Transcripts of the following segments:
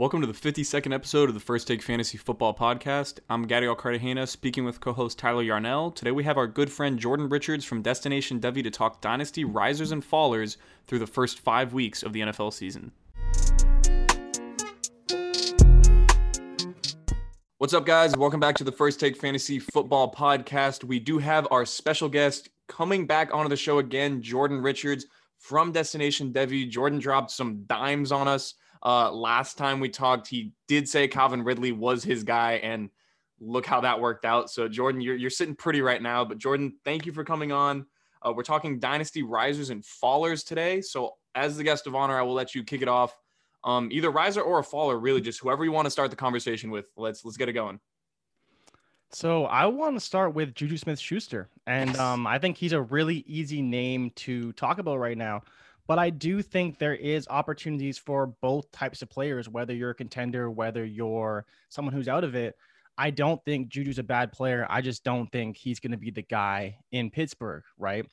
Welcome to the 52nd episode of the First Take Fantasy Football Podcast. I'm Gadiel Cartagena speaking with co host Tyler Yarnell. Today we have our good friend Jordan Richards from Destination Devy to talk dynasty risers and fallers through the first five weeks of the NFL season. What's up, guys? Welcome back to the First Take Fantasy Football Podcast. We do have our special guest coming back onto the show again, Jordan Richards from Destination Devy. Jordan dropped some dimes on us uh, last time we talked, he did say Calvin Ridley was his guy, and look how that worked out. So, Jordan, you're, you're sitting pretty right now. But, Jordan, thank you for coming on. Uh, we're talking dynasty risers and fallers today. So, as the guest of honor, I will let you kick it off. Um, either riser or a faller, really, just whoever you want to start the conversation with. Let's let's get it going. So I want to start with Juju Smith Schuster. And um, I think he's a really easy name to talk about right now. But I do think there is opportunities for both types of players, whether you're a contender, whether you're someone who's out of it. I don't think Juju's a bad player. I just don't think he's going to be the guy in Pittsburgh, right?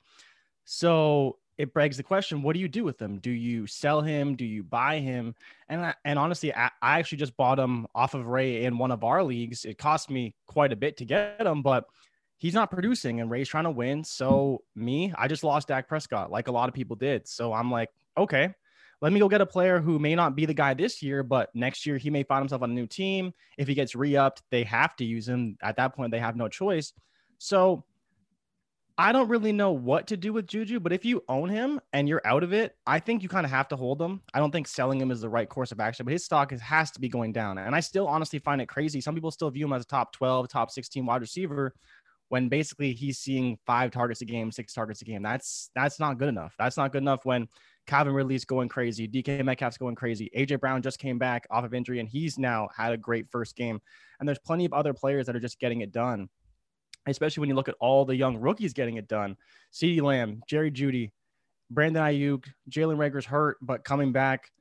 So it begs the question: What do you do with him? Do you sell him? Do you buy him? And and honestly, I, I actually just bought him off of Ray in one of our leagues. It cost me quite a bit to get him, but he's not producing and Ray's trying to win. So me, I just lost Dak Prescott like a lot of people did. So I'm like, okay, let me go get a player who may not be the guy this year, but next year he may find himself on a new team. If he gets re-upped, they have to use him. At that point, they have no choice. So I don't really know what to do with Juju, but if you own him and you're out of it, I think you kind of have to hold him. I don't think selling him is the right course of action, but his stock is, has to be going down. And I still honestly find it crazy. Some people still view him as a top 12, top 16 wide receiver when basically he's seeing five targets a game, six targets a game. That's that's not good enough. That's not good enough when Calvin Ridley's going crazy, DK Metcalf's going crazy. AJ Brown just came back off of injury and he's now had a great first game. And there's plenty of other players that are just getting it done, especially when you look at all the young rookies getting it done. CeeDee Lamb, Jerry Jeudy, Brandon Aiyuk, Jalen Reagor's hurt, but coming back.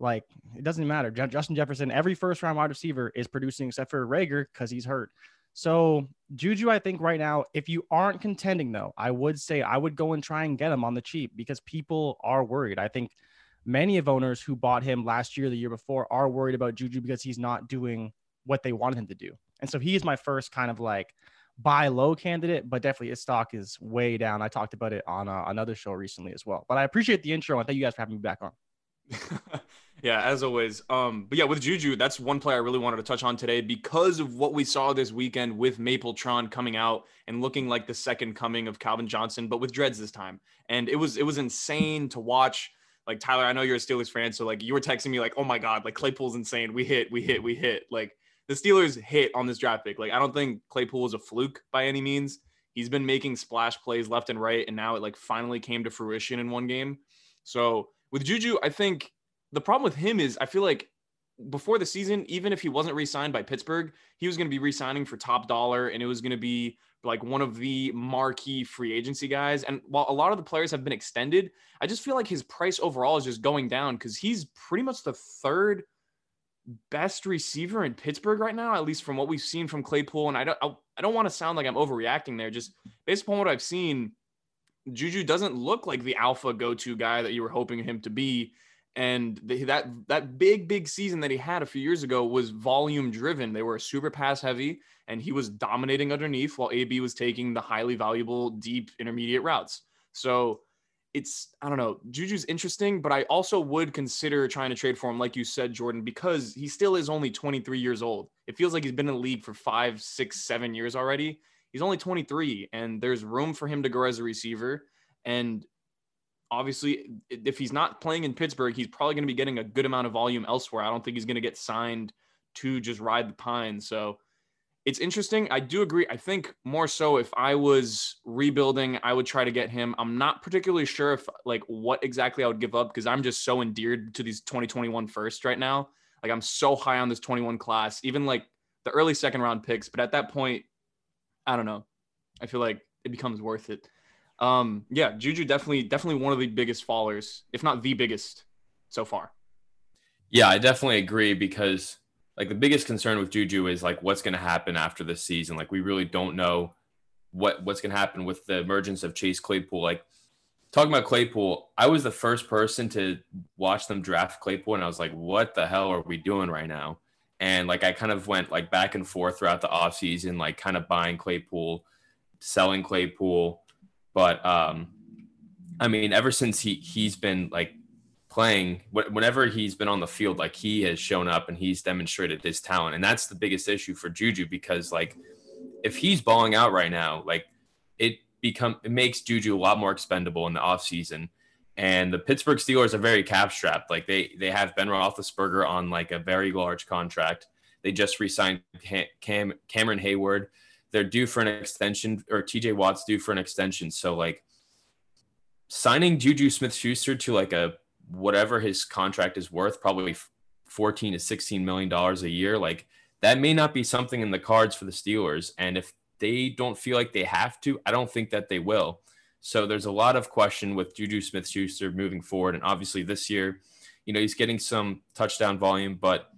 Like it doesn't matter. Justin Jefferson, every first round wide receiver is producing except for Reagor because he's hurt. So Juju, I think right now, if you aren't contending though, I would say I would go and try and get him on the cheap because people are worried. I think many of owners who bought him last year, the year before, are worried about Juju because he's not doing what they wanted him to do. And so he is my first kind of like buy low candidate, but definitely his stock is way down. I talked about it on uh, another show recently as well. But I appreciate the intro and thank you guys for having me back on. yeah, as always. Um, but yeah, with Juju, that's one player I really wanted to touch on today because of what we saw this weekend with Mapletron coming out and looking like the second coming of Calvin Johnson, but with dreads this time. And it was it was insane to watch. Like Tyler, I know you're a Steelers fan, so like you were texting me like, "Oh my god, like Claypool's insane. We hit, we hit, we hit." Like the Steelers hit on this draft pick. Like I don't think Claypool was a fluke by any means. He's been making splash plays left and right, and now it like finally came to fruition in one game. So with Juju, I think the problem with him is I feel like before the season, even if he wasn't re-signed by Pittsburgh, he was going to be re-signing for top dollar, and it was going to be like one of the marquee free agency guys. And while a lot of the players have been extended, I just feel like his price overall is just going down because he's pretty much the third best receiver in Pittsburgh right now, at least from what we've seen from Claypool. And I don't, I don't want to sound like I'm overreacting there. Just based upon what I've seen, Juju doesn't look like the alpha go-to guy that you were hoping him to be. And the, that that big big season that he had a few years ago was volume driven. They were super pass heavy, and he was dominating underneath while AB was taking the highly valuable deep intermediate routes. So it's I don't know. Juju's interesting, but I also would consider trying to trade for him, like you said, Jordan, because he still is only 23 years old. It feels like he's been in the league for five, six, seven years already. He's only 23, and there's room for him to grow as a receiver. And obviously, if he's not playing in Pittsburgh, he's probably going to be getting a good amount of volume elsewhere. I don't think he's going to get signed to just ride the pine. So it's interesting. I do agree. I think more so if I was rebuilding, I would try to get him. I'm not particularly sure if like what exactly I would give up because I'm just so endeared to these 2021 first right now. Like I'm so high on this 21 class, even like the early second round picks. But at that point, I don't know. I feel like it becomes worth it. Um, yeah, Juju definitely, definitely one of the biggest fallers, if not the biggest so far. Yeah, I definitely agree because like the biggest concern with Juju is like what's going to happen after this season. Like we really don't know what what's going to happen with the emergence of Chase Claypool. Like talking about Claypool, I was the first person to watch them draft Claypool, and I was like, "What the hell are we doing right now?" And like I kind of went like back and forth throughout the offseason, like kind of buying Claypool, selling Claypool, but um, I mean, ever since he he's been like playing whenever he's been on the field like he has shown up and he's demonstrated his talent. And that's the biggest issue for Juju because like if he's balling out right now like it become it makes Juju a lot more expendable in the offseason. And the Pittsburgh Steelers are very cap strapped. Like they they have Ben Roethlisberger on like a very large contract. They just re-signed Cam Cameron Heyward they're due for an extension or TJ Watt's due for an extension so like signing Juju Smith Schuster to like a whatever his contract is worth, probably 14 to 16 million dollars a year, like that may not be something in the cards for the Steelers. And if they don't feel like they have to, I don't think that they will. So there's a lot of question with Juju Smith Schuster moving forward. And obviously this year, you know, he's getting some touchdown volume, but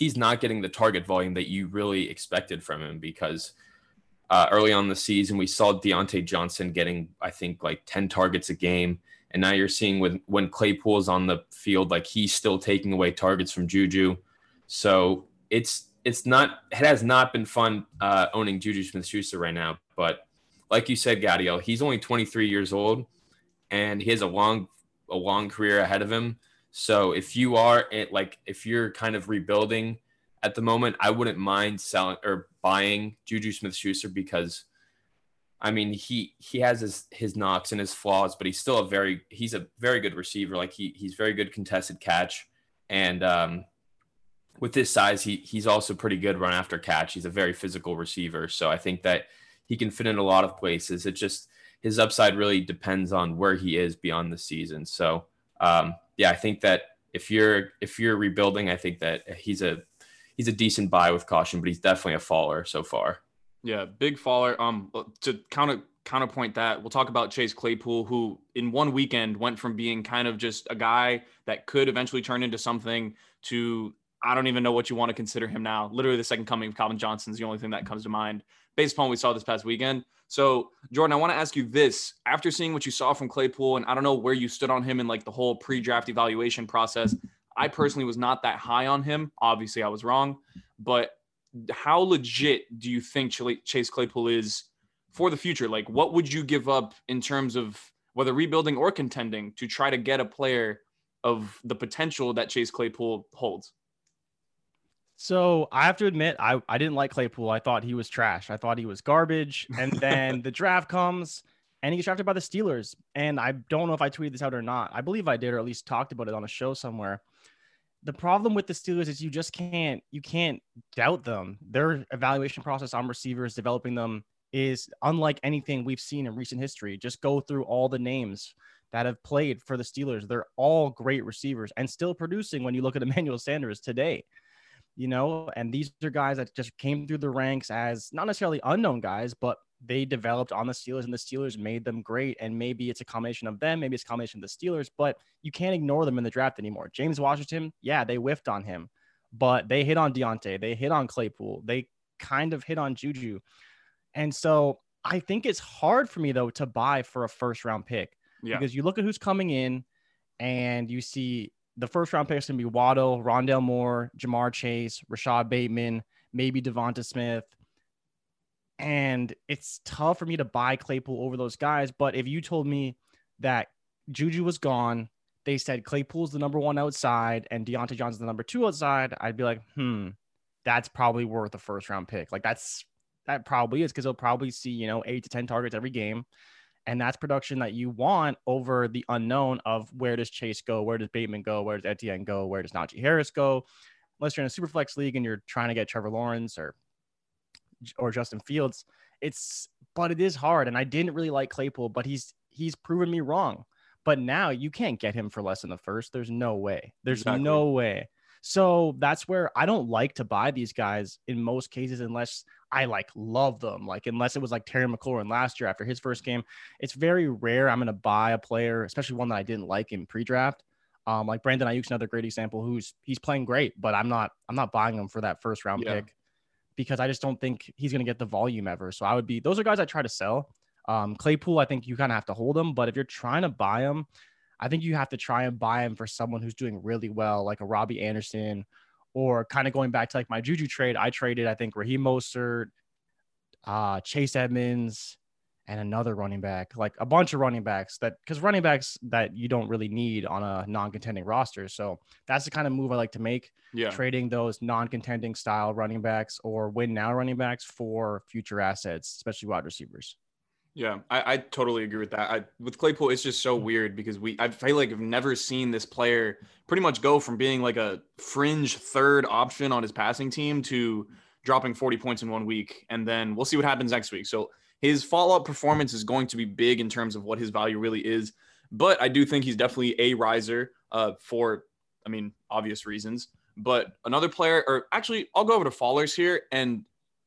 he's not getting the target volume that you really expected from him because uh, early on the season, we saw Diontae Johnson getting, I think, like 10 targets a game. And now you're seeing with when Claypool's on the field, like he's still taking away targets from Juju. So it's it's not it has not been fun uh, owning Juju Smith Schuster right now. But like you said, Gadiel, he's only 23 years old and he has a long a long career ahead of him. So if you are it like if you're kind of rebuilding at the moment, I wouldn't mind selling or buying Juju Smith Schuster because I mean, he he has his his knocks and his flaws, but he's still a very he's a very good receiver. Like he he's very good contested catch, and um, with his size, he he's also pretty good run after catch. He's a very physical receiver, so I think that he can fit in a lot of places. It just his upside really depends on where he is beyond the season. So um, yeah, I think that if you're if you're rebuilding, I think that he's a he's a decent buy with caution, but he's definitely a faller so far. Yeah, big faller. Um, to counter counterpoint that, we'll talk about Chase Claypool, who in one weekend went from being kind of just a guy that could eventually turn into something to I don't even know what you want to consider him now. Literally, the second coming of Calvin Johnson is the only thing that comes to mind based upon what we saw this past weekend. So, Jordan, I want to ask you this: after seeing what you saw from Claypool, and I don't know where you stood on him in like the whole pre-draft evaluation process. I personally was not that high on him. Obviously, I was wrong, but how legit do you think Chase Claypool is for the future? Like, what would you give up in terms of whether rebuilding or contending to try to get a player of the potential that Chase Claypool holds? So I have to admit, I, I didn't like Claypool. I thought he was trash. I thought he was garbage. And then the draft comes and he gets drafted by the Steelers. And I don't know if I tweeted this out or not. I believe I did, or at least talked about it on a show somewhere the problem with the Steelers is you just can't you can't doubt them. Their evaluation process on receivers, developing them is unlike anything we've seen in recent history. Just go through all the names that have played for the Steelers. They're all great receivers and still producing when you look at Emmanuel Sanders today. You know, and these are guys that just came through the ranks as not necessarily unknown guys, but they developed on the Steelers and the Steelers made them great. And maybe it's a combination of them, maybe it's a combination of the Steelers, but you can't ignore them in the draft anymore. James Washington, yeah, they whiffed on him, but they hit on Diontae, they hit on Claypool, they kind of hit on Juju. And so I think it's hard for me though to buy for a first round pick yeah. because you look at who's coming in and you see the first round pick is going to be Waddle, Rondale Moore, Ja'Marr Chase, Rashod Bateman, maybe Devonta Smith, and it's tough for me to buy Claypool over those guys. But if you told me that Juju was gone, they said Claypool's the number one outside and Diontae Johnson's the number two outside, I'd be like, hmm, that's probably worth a first round pick. Like that's that probably is because he'll probably see, you know, eight to 10 targets every game. And that's production that you want over the unknown of where does Chase go? Where does Bateman go? Where does Etienne go? Where does Najee Harris go? Unless you're in a super flex league and you're trying to get Trevor Lawrence or or Justin Fields. It's but it is hard, and I didn't really like Claypool, but he's he's proven me wrong. But now you can't get him for less than the first. There's no way. There's exactly. no way. So that's where I don't like to buy these guys in most cases unless I like love them. Like unless it was like Terry McLaurin last year after his first game. It's very rare I'm gonna buy a player, especially one that I didn't like in pre-draft. Um, like Brandon Aiyuk's another great example who's he's playing great, but I'm not I'm not buying him for that first round yeah. pick because I just don't think he's going to get the volume ever. So I would be those are guys I try to sell. Um, Claypool, I think you kind of have to hold him, but if you're trying to buy him, I think you have to try and buy him for someone who's doing really well, like a Robbie Anderson, or kind of going back to like my Juju trade. I traded, I think, Raheem Mostert, uh, Chase Edmonds, and another running back, like a bunch of running backs that because running backs that you don't really need on a non-contending roster. So that's the kind of move I like to make. Yeah. Trading those non-contending style running backs or win now running backs for future assets, especially wide receivers. Yeah, I, I totally agree with that. I, with Claypool, it's just so weird because we I feel like I've never seen this player pretty much go from being like a fringe third option on his passing team to dropping 40 points in one week. And then we'll see what happens next week. So his follow up performance is going to be big in terms of what his value really is. But I do think he's definitely a riser uh, for, I mean, obvious reasons. But another player, or actually, I'll go over to fallers here. And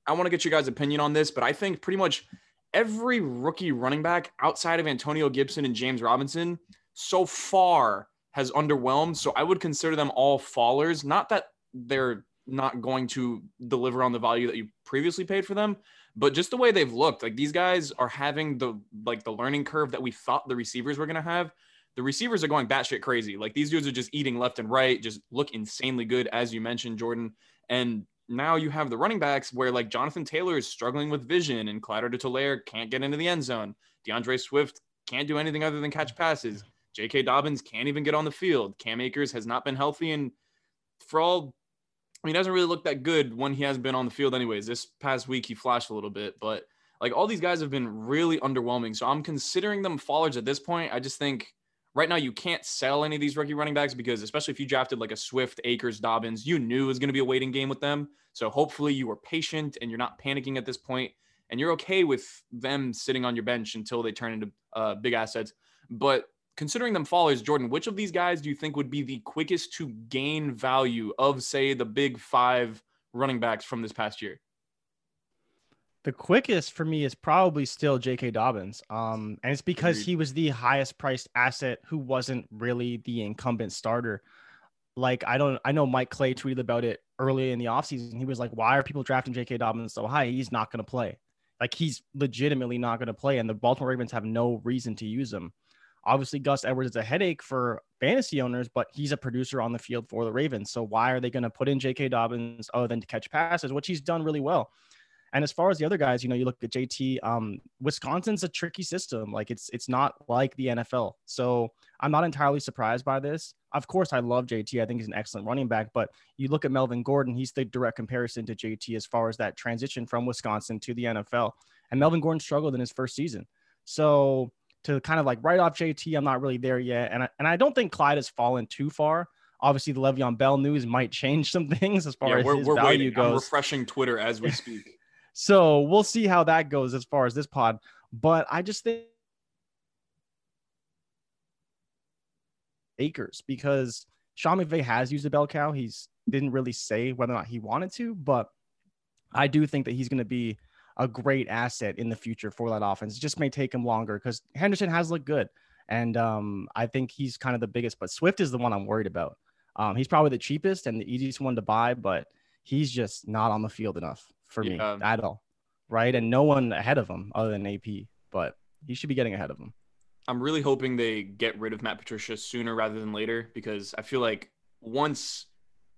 I want to get your guys' opinion on this. But I think pretty much every rookie running back outside of Antonio Gibson and James Robinson so far has underwhelmed. So I would consider them all fallers. Not that they're not going to deliver on the value that you previously paid for them, but just the way they've looked, like these guys are having the like the learning curve that we thought the receivers were gonna have. The receivers are going batshit crazy. Like these dudes are just eating left and right, just look insanely good, as you mentioned, Jordan. And now you have the running backs where like Jonathan Taylor is struggling with vision and Clyde Edwards-Helaire can't get into the end zone. DeAndre Swift can't do anything other than catch passes. J.K. Dobbins can't even get on the field. Cam Akers has not been healthy. And for all I mean, he doesn't really look that good when he hasn't been on the field, anyways. This past week, he flashed a little bit, but like all these guys have been really underwhelming. So I'm considering them fallers at this point. I just think right now you can't sell any of these rookie running backs because, especially if you drafted like a Swift, Akers, Dobbins, you knew it was going to be a waiting game with them. So hopefully you were patient and you're not panicking at this point and you're okay with them sitting on your bench until they turn into uh, big assets. But considering them fallers, Jordan, which of these guys do you think would be the quickest to gain value of, say, the big five running backs from this past year? The quickest for me is probably still J.K. Dobbins. Um, and it's because he was the highest priced asset who wasn't really the incumbent starter. Like, I don't, I know Mike Clay tweeted about it early in the offseason. He was like, why are people drafting J.K. Dobbins so high? He's not going to play. Like, he's legitimately not going to play. And the Baltimore Ravens have no reason to use him. Obviously, Gus Edwards is a headache for fantasy owners, but he's a producer on the field for the Ravens. So why are they going to put in J.K. Dobbins other than to catch passes, which he's done really well? And as far as the other guys, you know, you look at JT. Um, Wisconsin's a tricky system. Like it's it's not like the NFL. So I'm not entirely surprised by this. Of course, I love JT. I think he's an excellent running back. But you look at Melvin Gordon, he's the direct comparison to JT as far as that transition from Wisconsin to the NFL. And Melvin Gordon struggled in his first season. So to kind of like write off JT. I'm not really there yet, and I, and I don't think Clyde has fallen too far. Obviously, the Le'Veon Bell news might change some things as far yeah, as we're, his value waiting. goes. I'm refreshing Twitter as we speak. so we'll see how that goes as far as this pod. But I just think Akers because Sean McVay has used a bell cow. He's didn't really say whether or not he wanted to, but I do think that he's going to be a great asset in the future for that offense. It just may take him longer because Henderson has looked good. And um, I think he's kind of the biggest, but Swift is the one I'm worried about. Um, he's probably the cheapest and the easiest one to buy, but he's just not on the field enough for me at all. Right. And no one ahead of him other than AP, but he should be getting ahead of him. I'm really hoping they get rid of Matt Patricia sooner rather than later because I feel like once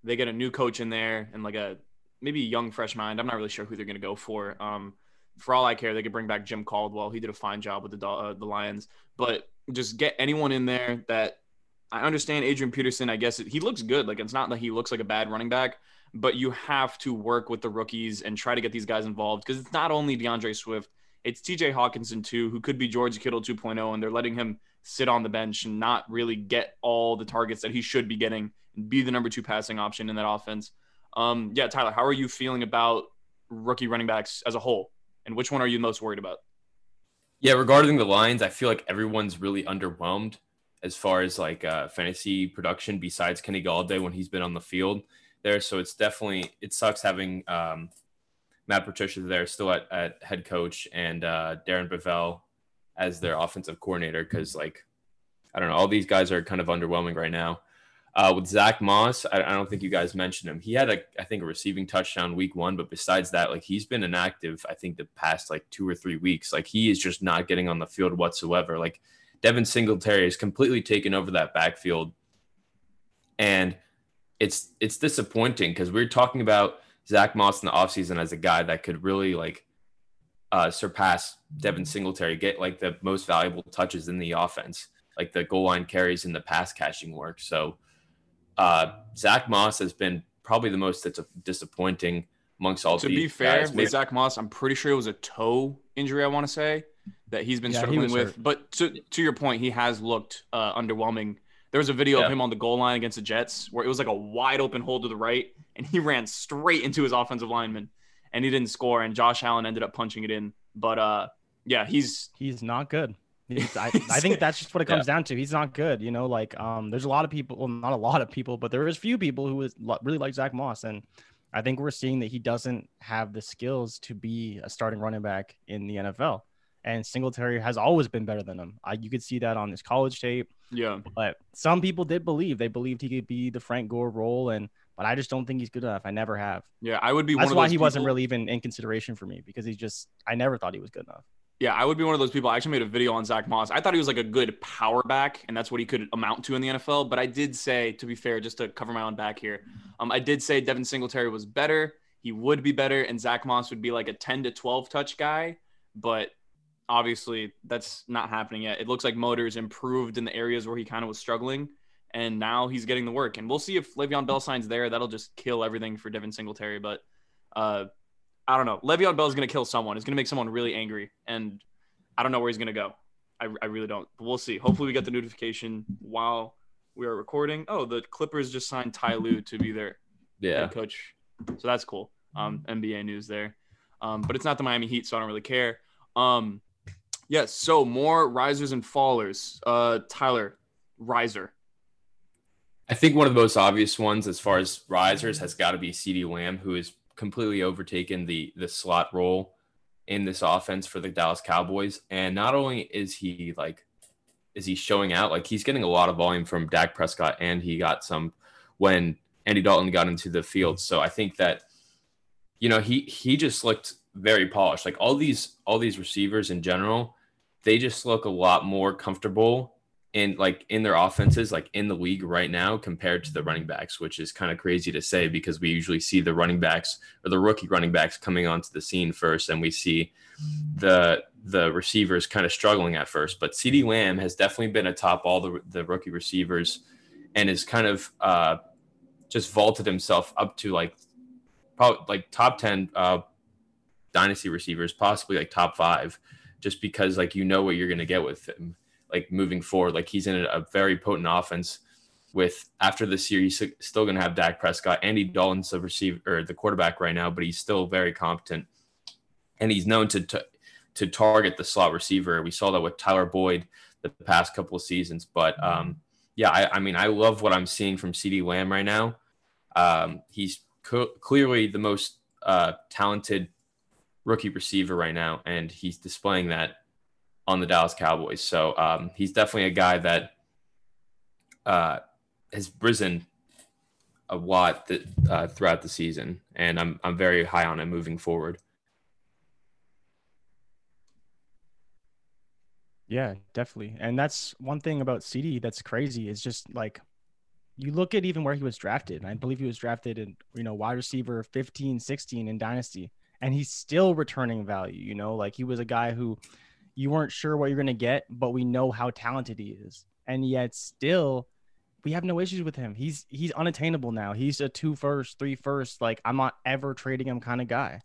they get a new coach in there and like a maybe a young fresh mind. I'm not really sure who they're going to go for. Um, for all I care, they could bring back Jim Caldwell. He did a fine job with the uh, the Lions, but just get anyone in there that I understand. Adrian Peterson, I guess he looks good. Like it's not that he looks like a bad running back, but you have to work with the rookies and try to get these guys involved because it's not only DeAndre Swift, it's T.J. Hockenson too, who could be George Kittle 2.0, and they're letting him sit on the bench and not really get all the targets that he should be getting and be the number two passing option in that offense. Um, yeah, Tyler, how are you feeling about rookie running backs as a whole, and which one are you most worried about? Yeah, regarding the lines, I feel like everyone's really underwhelmed as far as like uh, fantasy production besides Kenny Golladay when he's been on the field there. So it's definitely it sucks having um, Matt Patricia there still at, at head coach and uh, Darren Bevell as their offensive coordinator because like I don't know all these guys are kind of underwhelming right now. Uh, with Zach Moss, I, I, don't think you guys mentioned him. He had a, I think, a receiving touchdown week one, but besides that, like he's been inactive. I think the past like two or three weeks. Like he is just not getting on the field whatsoever. Like Devin Singletary has completely taken over that backfield, and it's it's disappointing because we are talking about Zach Moss in the offseason as a guy that could really like uh, surpass Devin Singletary, get like the most valuable touches in the offense, like the goal line carries and the pass catching work. So uh, Zach Moss has been probably the most that's disappointing amongst all. To be fair, guys. with Zach Moss, I'm pretty sure it was a toe injury. I want to say that he's been yeah, struggling he with. Hurt. But to to your point, he has looked uh, underwhelming. There was a video yeah. of him on the goal line against the Jets where it was like a wide open hole to the right, and he ran straight into his offensive lineman, and he didn't score. And Josh Allen ended up punching it in. But uh, yeah, he's he's not good. I, I think that's just what it comes yeah. down to. He's not good. You know, like um, there's a lot of people, well, not a lot of people, but there is few people who is, really like Zach Moss, and I think we're seeing that he doesn't have the skills to be a starting running back in the NFL. And Singletary has always been better than him. I, you could see that on his college tape. Yeah. But some people did believe they believed he could be the Frank Gore role, and but I just don't think he's good enough. I never have. Yeah, I would be. That's why he people... wasn't really even in consideration for me because he just I never thought he was good enough. Yeah, I would be one of those people. I actually made a video on Zach Moss. I thought he was like a good power back, and that's what he could amount to in the NFL. But I did say, to be fair, just to cover my own back here, um, I did say Devin Singletary was better. He would be better, and Zach Moss would be like a 10 to 12 touch guy. But obviously, that's not happening yet. It looks like Motor's improved in the areas where he kind of was struggling, and now he's getting the work. And we'll see if Le'Veon Bell signs there. That'll just kill everything for Devin Singletary. But uh, I don't know. Le'Veon Bell is going to kill someone. He's going to make someone really angry, and I don't know where he's going to go. I, I really don't. But we'll see. Hopefully, we get the notification while we are recording. Oh, the Clippers just signed Ty Lue to be their yeah. head coach, so that's cool. Um, NBA news there, um, but it's not the Miami Heat, so I don't really care. Um, yes. So more risers and fallers. Uh, Tyler, riser. I think one of the most obvious ones, as far as risers, has got to be CeeDee Lamb, who has completely overtaken the the slot role in this offense for the Dallas Cowboys. And not only is he like is he showing out, like he's getting a lot of volume from Dak Prescott, and he got some when Andy Dalton got into the field. So I think that you know he he just looked very polished. Like all these all these receivers in general, they just look a lot more comfortable in like in their offenses like in the league right now compared to the running backs which is kind of crazy to say because we usually see the running backs or the rookie running backs coming onto the scene first and we see the the receivers kind of struggling at first. But CeeDee Lamb has definitely been atop all the the rookie receivers and is kind of uh just vaulted himself up to like probably like top 10 uh dynasty receivers possibly like top 5 just because like you know what you're going to get with him like moving forward. Like he's in a, very potent offense. With after this year, he's still going to have Dak Prescott. Andy Dalton's the receiver or the quarterback right now, but he's still very competent, and he's known to, to to target the slot receiver. We saw that with Tyler Boyd the past couple of seasons. But um, yeah, I, I, mean, I love what I'm seeing from CeeDee Lamb right now. Um, he's co- clearly the most uh, talented rookie receiver right now, and he's displaying that on the Dallas Cowboys. So um, he's definitely a guy that uh, has risen a lot th- uh, throughout the season, and I'm I'm very high on him moving forward. Yeah, definitely. And that's one thing about CD that's crazy is just like you look at even where he was drafted. I believe he was drafted in, you know, wide receiver 15, 16 in Dynasty, and he's still returning value, you know, like he was a guy who you weren't sure what you're going to get, but we know how talented he is. And yet still we have no issues with him. He's he's unattainable now. He's a two first, three first, like I'm not ever trading him kind of guy.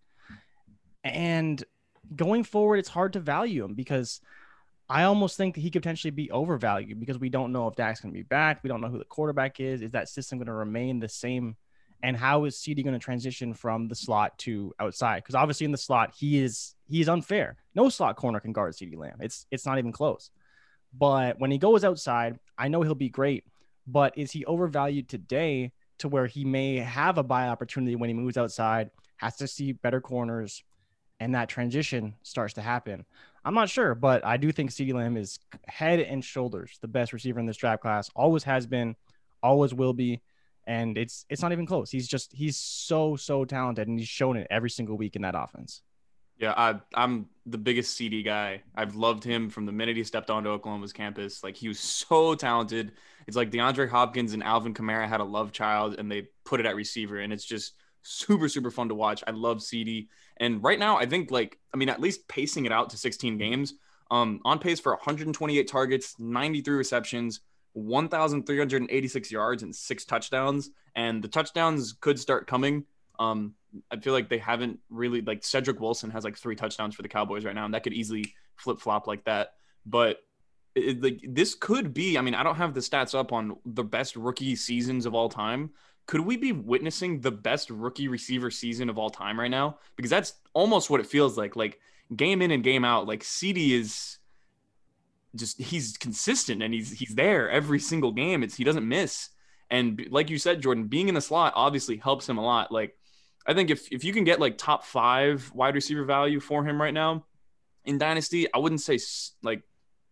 And going forward, it's hard to value him because I almost think that he could potentially be overvalued because we don't know if Dak's going to be back. We don't know who the quarterback is. Is that system going to remain the same? And how is CD going to transition from the slot to outside? Because obviously in the slot, he is he is unfair. No slot corner can guard CeeDee Lamb. It's it's not even close. But when he goes outside, I know he'll be great. But is he overvalued today to where he may have a buy opportunity when he moves outside, has to see better corners, and that transition starts to happen? I'm not sure, but I do think CeeDee Lamb is head and shoulders the best receiver in this draft class. Always has been, always will be. And it's it's not even close. He's just he's so so talented, and he's shown it every single week in that offense. Yeah, I, I'm the biggest CD guy. I've loved him from the minute he stepped onto Oklahoma's campus. Like he was so talented. It's like DeAndre Hopkins and Alvin Kamara had a love child, and they put it at receiver, and it's just super super fun to watch. I love CD, and right now I think like I mean at least pacing it out to 16 games, um, on pace for 128 targets, 93 receptions, 1,386 yards, and six touchdowns. And the touchdowns could start coming. Um, I feel like they haven't really like Cedric Wilson has like three touchdowns for the Cowboys right now, and that could easily flip flop like that. But it, like this could be. I mean, I don't have the stats up on the best rookie seasons of all time. Could we be witnessing the best rookie receiver season of all time right now? Because that's almost what it feels like. Like game in and game out, like CD is just he's consistent and he's he's there every single game. It's he doesn't miss. And like you said, Jordan, being in the slot obviously helps him a lot. Like I think if if you can get like top five wide receiver value for him right now in Dynasty, I wouldn't say like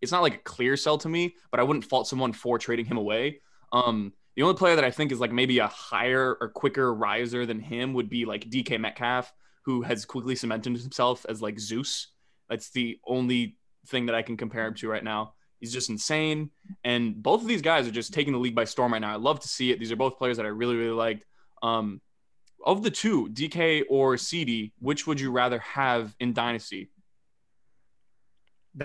it's not like a clear sell to me, but I wouldn't fault someone for trading him away. Um, the only player that I think is like maybe a higher or quicker riser than him would be like DK Metcalf, who has quickly cemented himself as like Zeus. That's the only thing that I can compare him to right now. He's just insane. And both of these guys are just taking the league by storm right now. I love to see it. These are both players that I really, really liked. Um, of the two, DK or CD, which would you rather have in Dynasty?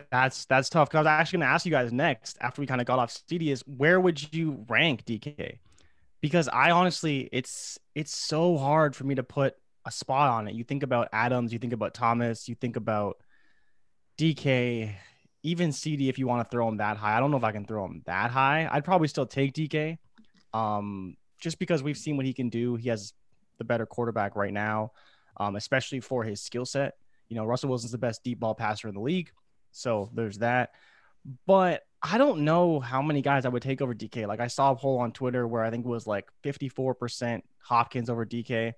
That's that's tough because I was actually going to ask you guys next after we kind of got off CD is where would you rank DK? Because I honestly, it's it's so hard for me to put a spot on it. You think about Adams, you think about Thomas, you think about DK, even CD if you want to throw him that high. I don't know if I can throw him that high. I'd probably still take DK. Um, just because we've seen what he can do. He has the better quarterback right now, um, especially for his skill set. You know, Russell Wilson's the best deep ball passer in the league. So there's that. But I don't know how many guys I would take over DK. Like I saw a poll on Twitter where I think it was like 54% Hopkins over DK.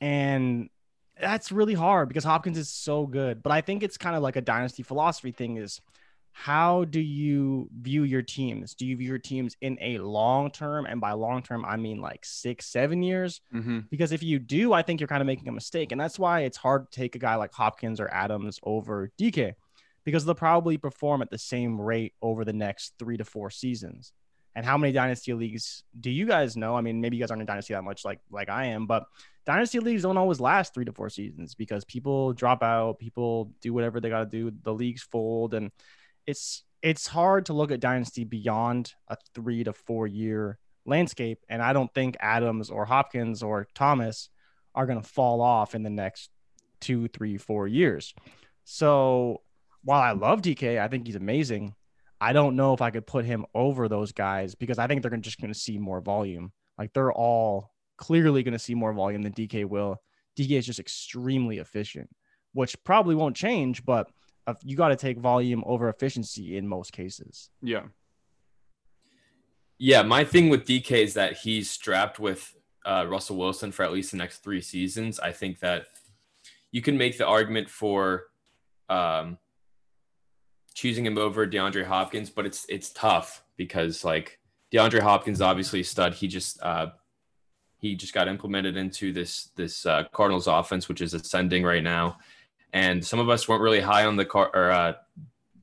And that's really hard because Hopkins is so good. But I think it's kind of like a dynasty philosophy thing is how do you view your teams? Do you view your teams in a long term? And by long term, I mean like six, seven years. Mm-hmm. Because if you do, I think you're kind of making a mistake. And that's why it's hard to take a guy like Hopkins or Adams over DK because they'll probably perform at the same rate over the next three to four seasons. And how many dynasty leagues do you guys know? I mean, maybe you guys aren't in dynasty that much like like I am, but dynasty leagues don't always last three to four seasons because people drop out, people do whatever they got to do, the leagues fold, and it's it's hard to look at dynasty beyond a three to four year landscape. And I don't think Adams or Hopkins or Thomas are going to fall off in the next two, three, four years. So while I love DK, I think he's amazing. I don't know if I could put him over those guys because I think they're just going to see more volume. Like they're all clearly going to see more volume than DK will. DK is just extremely efficient, which probably won't change, but you got to take volume over efficiency in most cases. Yeah. Yeah, my thing with DK is that he's strapped with uh, Russell Wilson for at least the next three seasons. I think that you can make the argument for um, choosing him over DeAndre Hopkins, but it's it's tough because like DeAndre Hopkins obviously stud. He just uh, he just got implemented into this this uh, Cardinals offense, which is ascending right now and some of us weren't really high on the car or uh,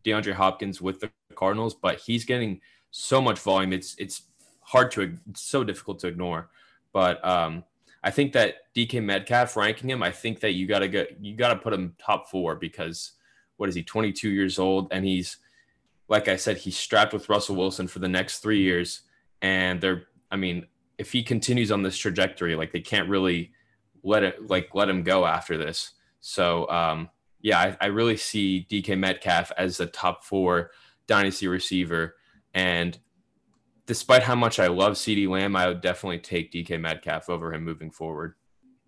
DeAndre Hopkins with the Cardinals, but he's getting so much volume. It's it's hard to it's so difficult to ignore. But um, I think that DK Metcalf ranking him, I think that you gotta go you gotta put him top four because what is he, 22 years old, and he's like I said, he's strapped with Russell Wilson for the next three years, and they're I mean, if he continues on this trajectory, like they can't really let it like let him go after this. So um, yeah, I, I, really see DK Metcalf as the top four dynasty receiver. And despite how much I love CeeDee Lamb, I would definitely take DK Metcalf over him moving forward.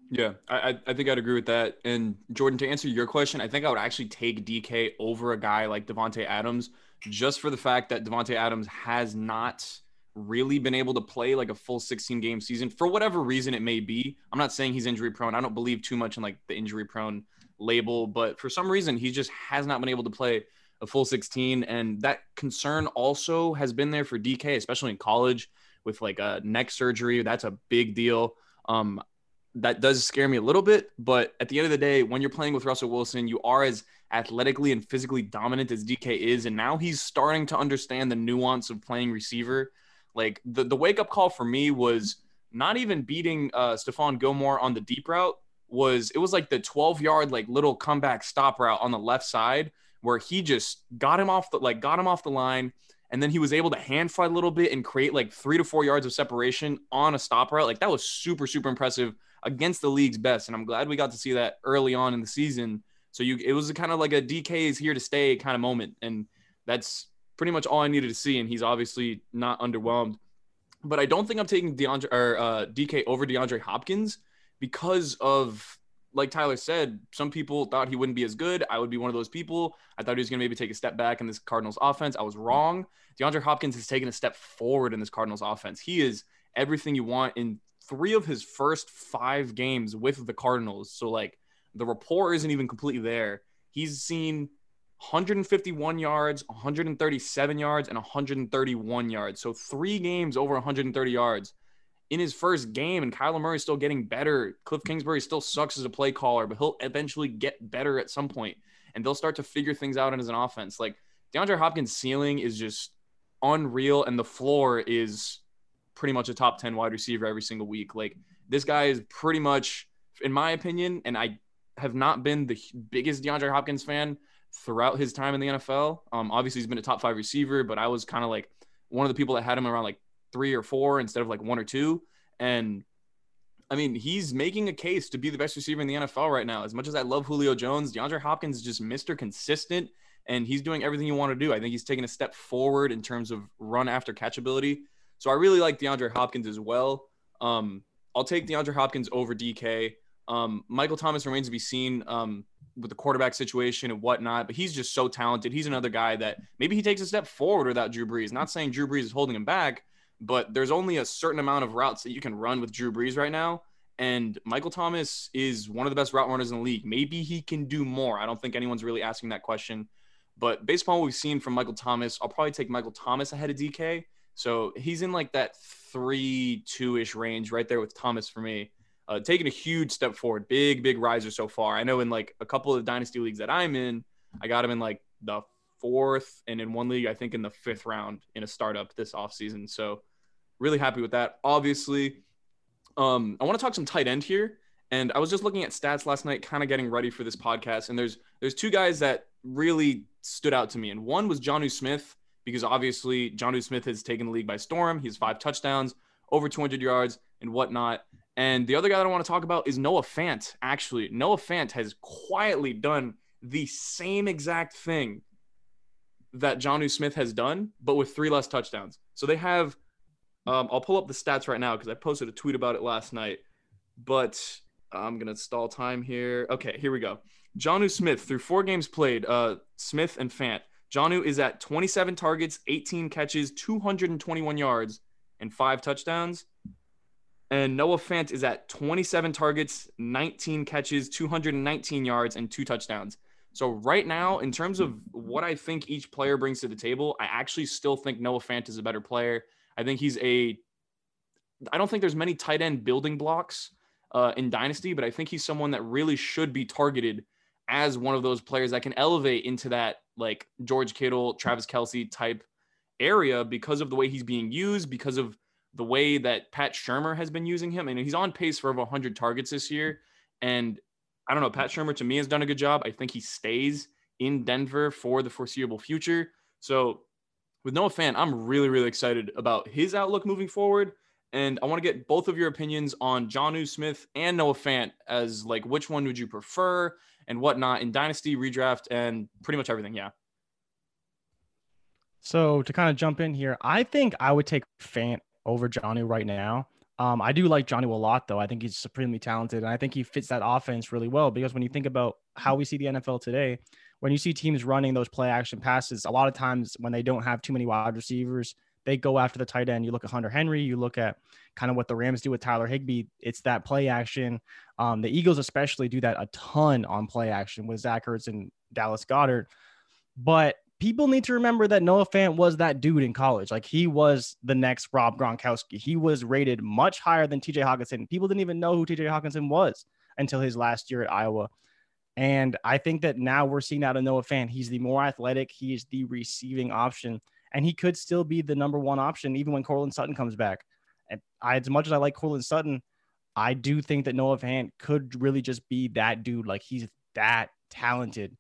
Yeah, I, I think I'd agree with that. And Jordan, to answer your question, I think I would actually take DK over a guy like Davante Adams, just for the fact that Davante Adams has not really been able to play like a full 16 game season for whatever reason it may be. I'm not saying he's injury prone. I don't believe too much in like the injury prone label, but for some reason he just has not been able to play a full 16 and that concern also has been there for DK especially in college with like a neck surgery. That's a big deal. Um, that does scare me a little bit, but at the end of the day, when you're playing with Russell Wilson, you are as athletically and physically dominant as DK is, and now he's starting to understand the nuance of playing receiver. Like the the wake up call for me was not even beating uh, Stephon Gilmore on the deep route was it was like the 12 yard like little comeback stop route on the left side where he just got him off the like got him off the line and then he was able to hand fight a little bit and create like three to four yards of separation on a stop route. Like that was super super impressive against the league's best. And i'm glad we got to see that early on in the season. So you it was kind of like a dk is here to stay kind of moment. And that's pretty much all i needed to see and he's obviously not underwhelmed but i don't think i'm taking deandre or uh, dk over deandre hopkins because of like Tyler said, some people thought he wouldn't be as good. I would be one of those people. I thought he was going to maybe take a step back in this Cardinals offense. I was wrong. DeAndre Hopkins has taken a step forward in this Cardinals offense. He is everything you want in three of his first five games with the Cardinals. So, like, the rapport isn't even completely there. He's seen 151 yards, 137 yards, and 131 yards. So, three games over 130 yards in his first game, and Kyler Murray's still getting better. Cliff Kingsbury still sucks as a play caller, but he'll eventually get better at some point, and they'll start to figure things out as an offense. Like DeAndre Hopkins' ceiling is just unreal, and the floor is pretty much a top 10 wide receiver every single week. Like this guy is pretty much, in my opinion, and I have not been the biggest DeAndre Hopkins fan throughout his time in the NFL. Um, obviously, he's been a top five receiver, but I was kind of like one of the people that had him around like three or four instead of like one or two. And I mean, he's making a case to be the best receiver in the NFL right now. As much as I love Julio Jones, DeAndre Hopkins is just Mr. Consistent and he's doing everything you want to do. I think he's taking a step forward in terms of run after catchability. So I really like DeAndre Hopkins as well. Um, I'll take DeAndre Hopkins over DK. Um, Michael Thomas remains to be seen um, with the quarterback situation and whatnot, but he's just so talented. He's another guy that maybe he takes a step forward without Drew Brees. Not saying Drew Brees is holding him back, but there's only a certain amount of routes that you can run with Drew Brees right now. And Michael Thomas is one of the best route runners in the league. Maybe he can do more. I don't think anyone's really asking that question. But based upon what we've seen from Michael Thomas, I'll probably take Michael Thomas ahead of DK. So he's in like that three, two ish range right there with Thomas for me. Uh, taking a huge step forward, big, big riser so far. I know in like a couple of dynasty leagues that I'm in, I got him in like the fourth, and in one league, I think in the fifth round in a startup this offseason. So really happy with that. Obviously, um, I want to talk some tight end here. And I was just looking at stats last night, kind of getting ready for this podcast. And there's there's two guys that really stood out to me. And one was Jonnu Smith, because obviously Jonnu Smith has taken the league by storm. He has five touchdowns, over 200 yards, and whatnot. And the other guy that I want to talk about is Noah Fant. Actually, Noah Fant has quietly done the same exact thing that Jonnu Smith has done, but with three less touchdowns. So they have, um, I'll pull up the stats right now because I posted a tweet about it last night, but I'm to stall time here. Okay, here we go. Jonnu Smith, through four games played, uh, Smith and Fant. Jonnu is at 27 targets, 18 catches, 221 yards, and five touchdowns. And Noah Fant is at 27 targets, 19 catches, 219 yards, and two touchdowns. So right now, in terms of what I think each player brings to the table, I actually still think Noah Fant is a better player. I think he's a. I don't think there's many tight end building blocks uh, in Dynasty, but I think he's someone that really should be targeted as one of those players that can elevate into that like George Kittle, Travis Kelce type area because of the way he's being used, because of the way that Pat Shurmur has been using him. and he's on pace for over 100 targets this year. And I don't know. Pat Shurmur to me has done a good job. I think he stays in Denver for the foreseeable future. So with Noah Fant, I'm really, really excited about his outlook moving forward. And I want to get both of your opinions on Jonnu Smith and Noah Fant as like which one would you prefer and whatnot in Dynasty, redraft, and pretty much everything. Yeah. So to kind of jump in here, I think I would take Fant over Jonnu right now. Um, I do like Jonnu a lot, though. I think he's supremely talented, and I think he fits that offense really well. Because when you think about how we see the NFL today, when you see teams running those play action passes, a lot of times when they don't have too many wide receivers, they go after the tight end. You look at Hunter Henry, you look at kind of what the Rams do with Tyler Higbee. It's that play action. Um, the Eagles especially do that a ton on play action with Zach Ertz and Dallas Goedert. But people need to remember that Noah Fant was that dude in college. Like he was the next Rob Gronkowski. He was rated much higher than TJ Hockenson. People didn't even know who TJ Hockenson was until his last year at Iowa. And I think that now we're seeing out of Noah Fant. He's the more athletic, he is the receiving option, and he could still be the number one option even when Courtland Sutton comes back. And I, as much as I like Courtland Sutton, I do think that Noah Fant could really just be that dude. Like he's that talented.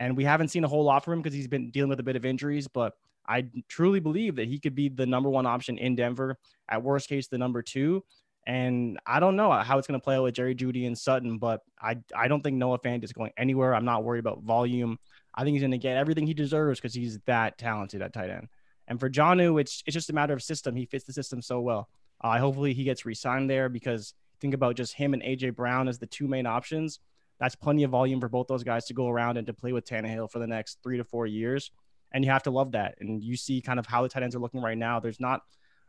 And we haven't seen a whole lot from him because he's been dealing with a bit of injuries, but I truly believe that he could be the number one option in Denver. At worst case, the number two. And I don't know how it's going to play out with Jerry Jeudy and Sutton, but I, I don't think Noah Fant is going anywhere. I'm not worried about volume. I think he's going to get everything he deserves because he's that talented at tight end. And for Jonnu, it's it's just a matter of system. He fits the system so well. Uh, hopefully he gets re-signed there because think about just him and AJ Brown as the two main options. That's plenty of volume for both those guys to go around and to play with Tannehill for the next three to four years. And you have to love that. And you see kind of how the tight ends are looking right now. There's not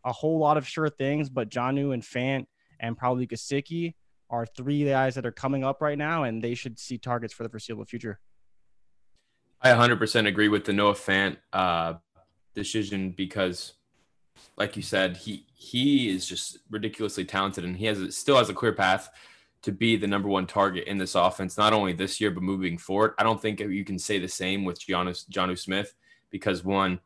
a whole lot of sure things, but Jonnu and Fant and probably Gesicki are three guys that are coming up right now, and they should see targets for the foreseeable future. I 100% agree with the Noah Fant uh, decision because, like you said, he he is just ridiculously talented, and he has still has a clear path to be the number one target in this offense, not only this year but moving forward. I don't think you can say the same with Jonnu Smith because one,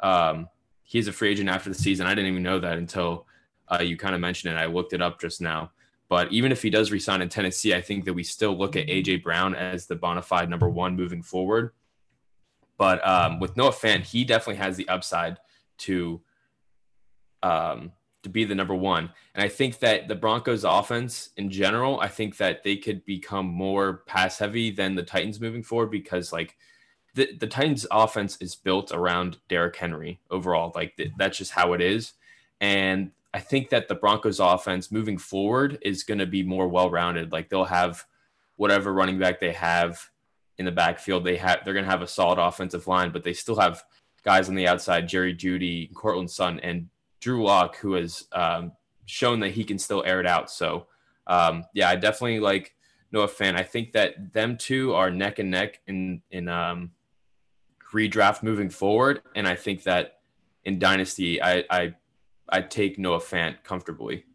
um, he's a free agent after the season. I didn't even know that until uh, you kind of mentioned it. I looked it up just now. But even if he does resign in Tennessee, I think that we still look at AJ Brown as the bona fide number one moving forward. But um, with Noah Fant, he definitely has the upside to um, to be the number one. And I think that the Broncos offense in general, I think that they could become more pass heavy than the Titans moving forward because like the, the Titans offense is built around Derrick Henry overall. Like th- that's just how it is. And I think that the Broncos offense moving forward is going to be more well rounded. Like they'll have whatever running back they have in the backfield. They have they're going to have a solid offensive line, but they still have guys on the outside: Jerry Jeudy, Courtland Sutton, and Drew Lock, who has um, shown that he can still air it out. So um, yeah, I definitely like Noah Fant. I think that them two are neck and neck in in um, redraft moving forward, and I think that in dynasty, I, I I take Noah Fant comfortably.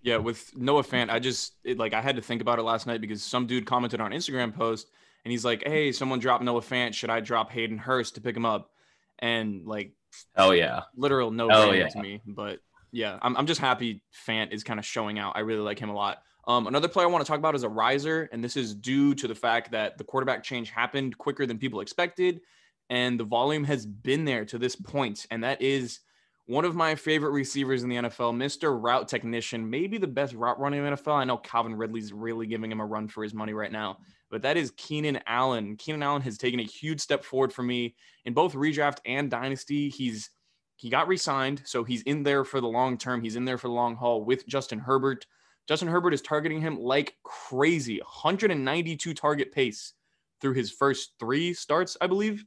Yeah, with Noah Fant, I just it, like I had to think about it last night because some dude commented on Instagram post and he's like, "Hey, someone dropped Noah Fant. Should I drop Hayden Hurst to pick him up?" And like, oh yeah, literal no brainer yeah. to me. But yeah, I'm I'm just happy Fant is kind of showing out. I really like him a lot. Um, another player I want to talk about is a riser, and this is due to the fact that the quarterback change happened quicker than people expected, and the volume has been there to this point, and that is one of my favorite receivers in the NFL, Mr. Route Technician, maybe the best route running in the NFL. I know Calvin Ridley's really giving him a run for his money right now, but that is Keenan Allen. Keenan Allen has taken a huge step forward for me in both redraft and dynasty. He's he got re-signed, so he's in there for the long term. He's in there for the long haul with Justin Herbert. Justin Herbert is targeting him like crazy, 192 target pace through his first three starts, I believe.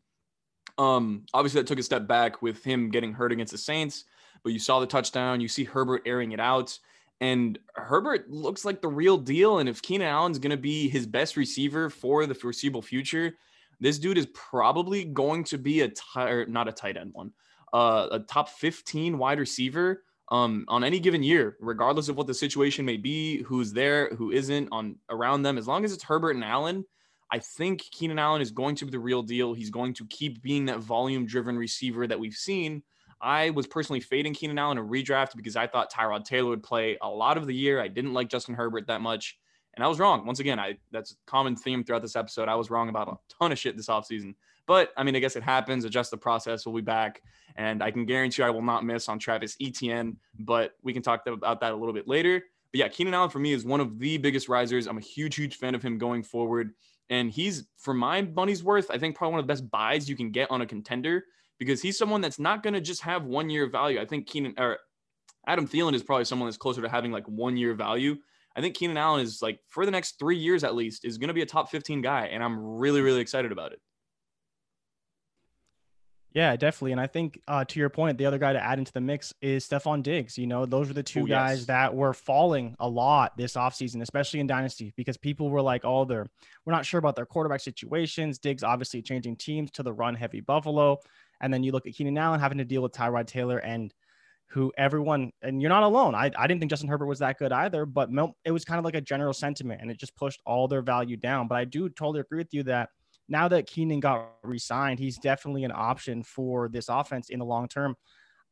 Um, obviously, that took a step back with him getting hurt against the Saints, but you saw the touchdown. You see Herbert airing it out, and Herbert looks like the real deal. And if Keenan Allen's going to be his best receiver for the foreseeable future, this dude is probably going to be a tight, not a tight end one, uh, a top 15 wide receiver um, on any given year, regardless of what the situation may be, who's there, who isn't on around them. As long as it's Herbert and Allen, I think Keenan Allen is going to be the real deal. He's going to keep being that volume driven receiver that we've seen. I was personally fading Keenan Allen a redraft because I thought Tyrod Taylor would play a lot of the year. I didn't like Justin Herbert that much. And I was wrong. Once again, I that's a common theme throughout this episode. I was wrong about a ton of shit this offseason. But I mean, I guess it happens. Adjust the process. We'll be back. And I can guarantee I will not miss on Travis Etienne, but we can talk about that a little bit later. But yeah, Keenan Allen for me is one of the biggest risers. I'm a huge, huge fan of him going forward. And he's, for my money's worth, I think probably one of the best buys you can get on a contender because he's someone that's not going to just have one year of value. I think Keenan or Adam Thielen is probably someone that's closer to having like one year value. I think Keenan Allen is like for the next three years at least is going to be a top 15 guy. And I'm really, really excited about it. Yeah, definitely. And I think uh, to your point, the other guy to add into the mix is Stefon Diggs. You know, those were the two Ooh, guys yes. that were falling a lot this offseason, especially in Dynasty, because people were like, oh, they're we're not sure about their quarterback situations. Diggs obviously changing teams to the run heavy Buffalo. And then you look at Keenan Allen having to deal with Tyrod Taylor and who everyone, and you're not alone. I, I didn't think Justin Herbert was that good either, but it was kind of like a general sentiment and it just pushed all their value down. But I do totally agree with you that now that Keenan got re-signed, he's definitely an option for this offense in the long term.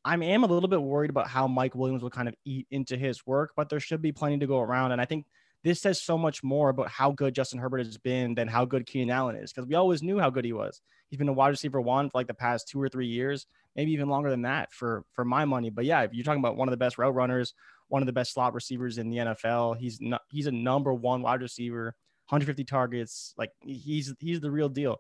I am a little bit worried about how Mike Williams will kind of eat into his work, but there should be plenty to go around. And I think this says so much more about how good Justin Herbert has been than how good Keenan Allen is, because we always knew how good he was. He's been a wide receiver one for like the past two or three years, maybe even longer than that for for my money. But yeah, if you're talking about one of the best route runners, one of the best slot receivers in the NFL, he's not, he's a number one wide receiver 150 targets. Like he's he's the real deal.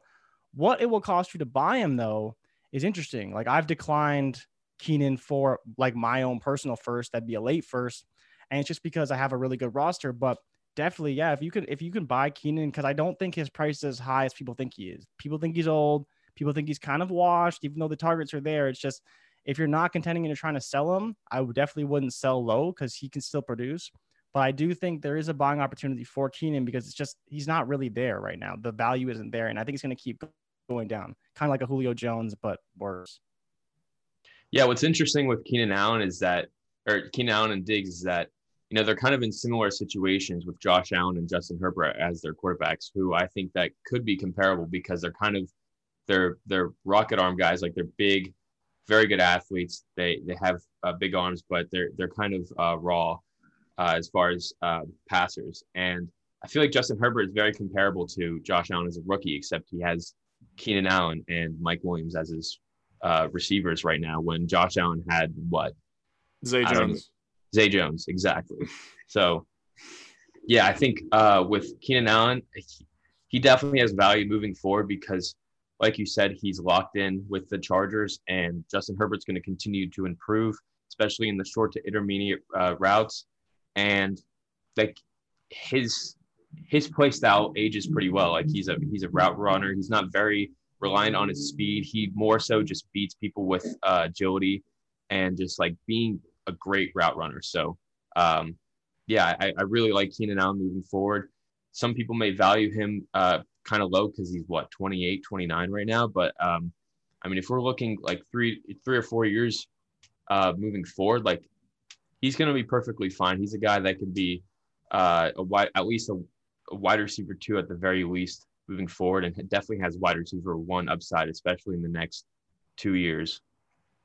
What it will cost you to buy him though is interesting. Like I've declined Keenan for like my own personal first. That'd be a late first, and it's just because I have a really good roster. But definitely, yeah, if you could if you can buy Keenan, because I don't think his price is as high as people think he is. People think he's old. People think he's kind of washed, even though the targets are there. It's just if you're not contending and you're trying to sell him, I would definitely wouldn't sell low because he can still produce. But I do think there is a buying opportunity for Keenan because it's just he's not really there right now. The value isn't there, and I think it's going to keep going down, kind of like a Julio Jones, but worse. Yeah, what's interesting with Keenan Allen is that, or Keenan Allen and Diggs is that, you know, they're kind of in similar situations with Josh Allen and Justin Herbert as their quarterbacks, who I think that could be comparable because they're kind of they're they're rocket arm guys, like they're big, very good athletes. They they have uh, big arms, but they're they're kind of uh, raw uh, as far as uh, passers. And I feel like Justin Herbert is very comparable to Josh Allen as a rookie, except he has Keenan Allen and Mike Williams as his uh, receivers right now. When Josh Allen had what? Zay Jones. Zay Jones, exactly. So, yeah, I think uh, with Keenan Allen, he, definitely has value moving forward because, like you said, he's locked in with the Chargers, and Justin Herbert's going to continue to improve, especially in the short to intermediate uh, routes and like his his play style ages pretty well. Like he's a he's a route runner. He's not very reliant on his speed. He more so just beats people with uh, agility and just like being a great route runner. So um, yeah, I, I really like Keenan Allen moving forward. Some people may value him uh, kind of low because he's what 28, 29 right now. But um, I mean, if we're looking like three three or four years uh, moving forward, like he's going to be perfectly fine. He's a guy that could be uh, a wide, at least a, a wide receiver two at the very least moving forward, and definitely has wide receiver one upside, especially in the next two years.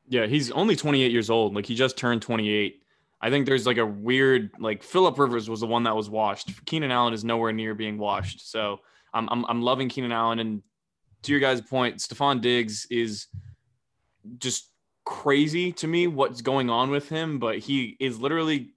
Yeah, he's only 28 years old. Like he just turned 28. I think there's like a weird like Philip Rivers was the one that was washed. Keenan Allen is nowhere near being washed. So I'm I'm, I'm loving Keenan Allen. And to your guys' point, Stefon Diggs is just crazy to me what's going on with him, but he is literally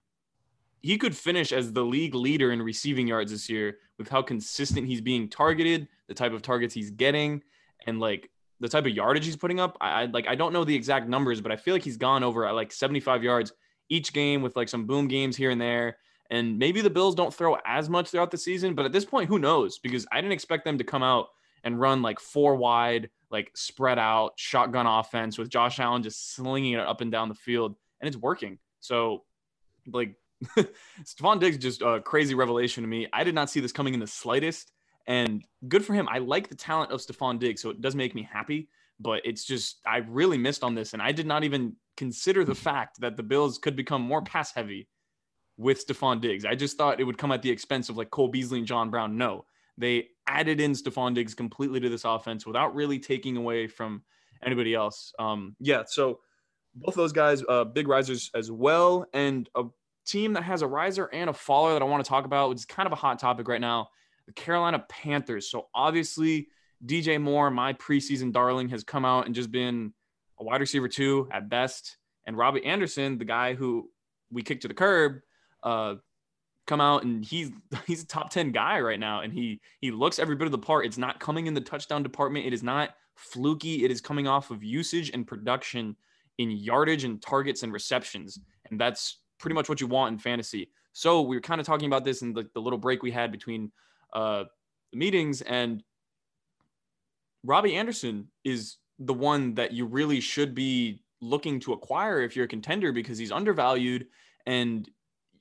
he could finish as the league leader in receiving yards this year with how consistent he's being targeted, the type of targets he's getting, and like the type of yardage he's putting up. I, I like I don't know the exact numbers, but I feel like he's gone over at like 75 yards each game with like some boom games here and there. And maybe the Bills don't throw as much throughout the season, but at this point, who knows? Because I didn't expect them to come out and run like four wide, like spread out shotgun offense with Josh Allen just slinging it up and down the field, and it's working. So, like, Stefon Diggs just a crazy revelation to me. I did not see this coming in the slightest, and good for him. I like the talent of Stefon Diggs, so it does make me happy. But it's just I really missed on this, and I did not even consider the fact that the Bills could become more pass heavy with Stefon Diggs. I just thought it would come at the expense of like Cole Beasley and John Brown. No, they added in Stefon Diggs completely to this offense without really taking away from anybody else. Um, yeah, so both those guys, uh, big risers as well, and a team that has a riser and a faller that I want to talk about, which is kind of a hot topic right now, the Carolina Panthers. So obviously, DJ Moore, my preseason darling, has come out and just been a wide receiver two at best, and Robbie Anderson, the guy who we kicked to the curb, uh, come out and he's he's a top 10 guy right now. And he he looks every bit of the part. It's not coming in the touchdown department. It is not fluky. It is coming off of usage and production in yardage and targets and receptions. And that's pretty much what you want in fantasy. So we were kind of talking about this in the, the little break we had between uh meetings and robbie anderson is the one that you really should be looking to acquire if you're a contender because he's undervalued and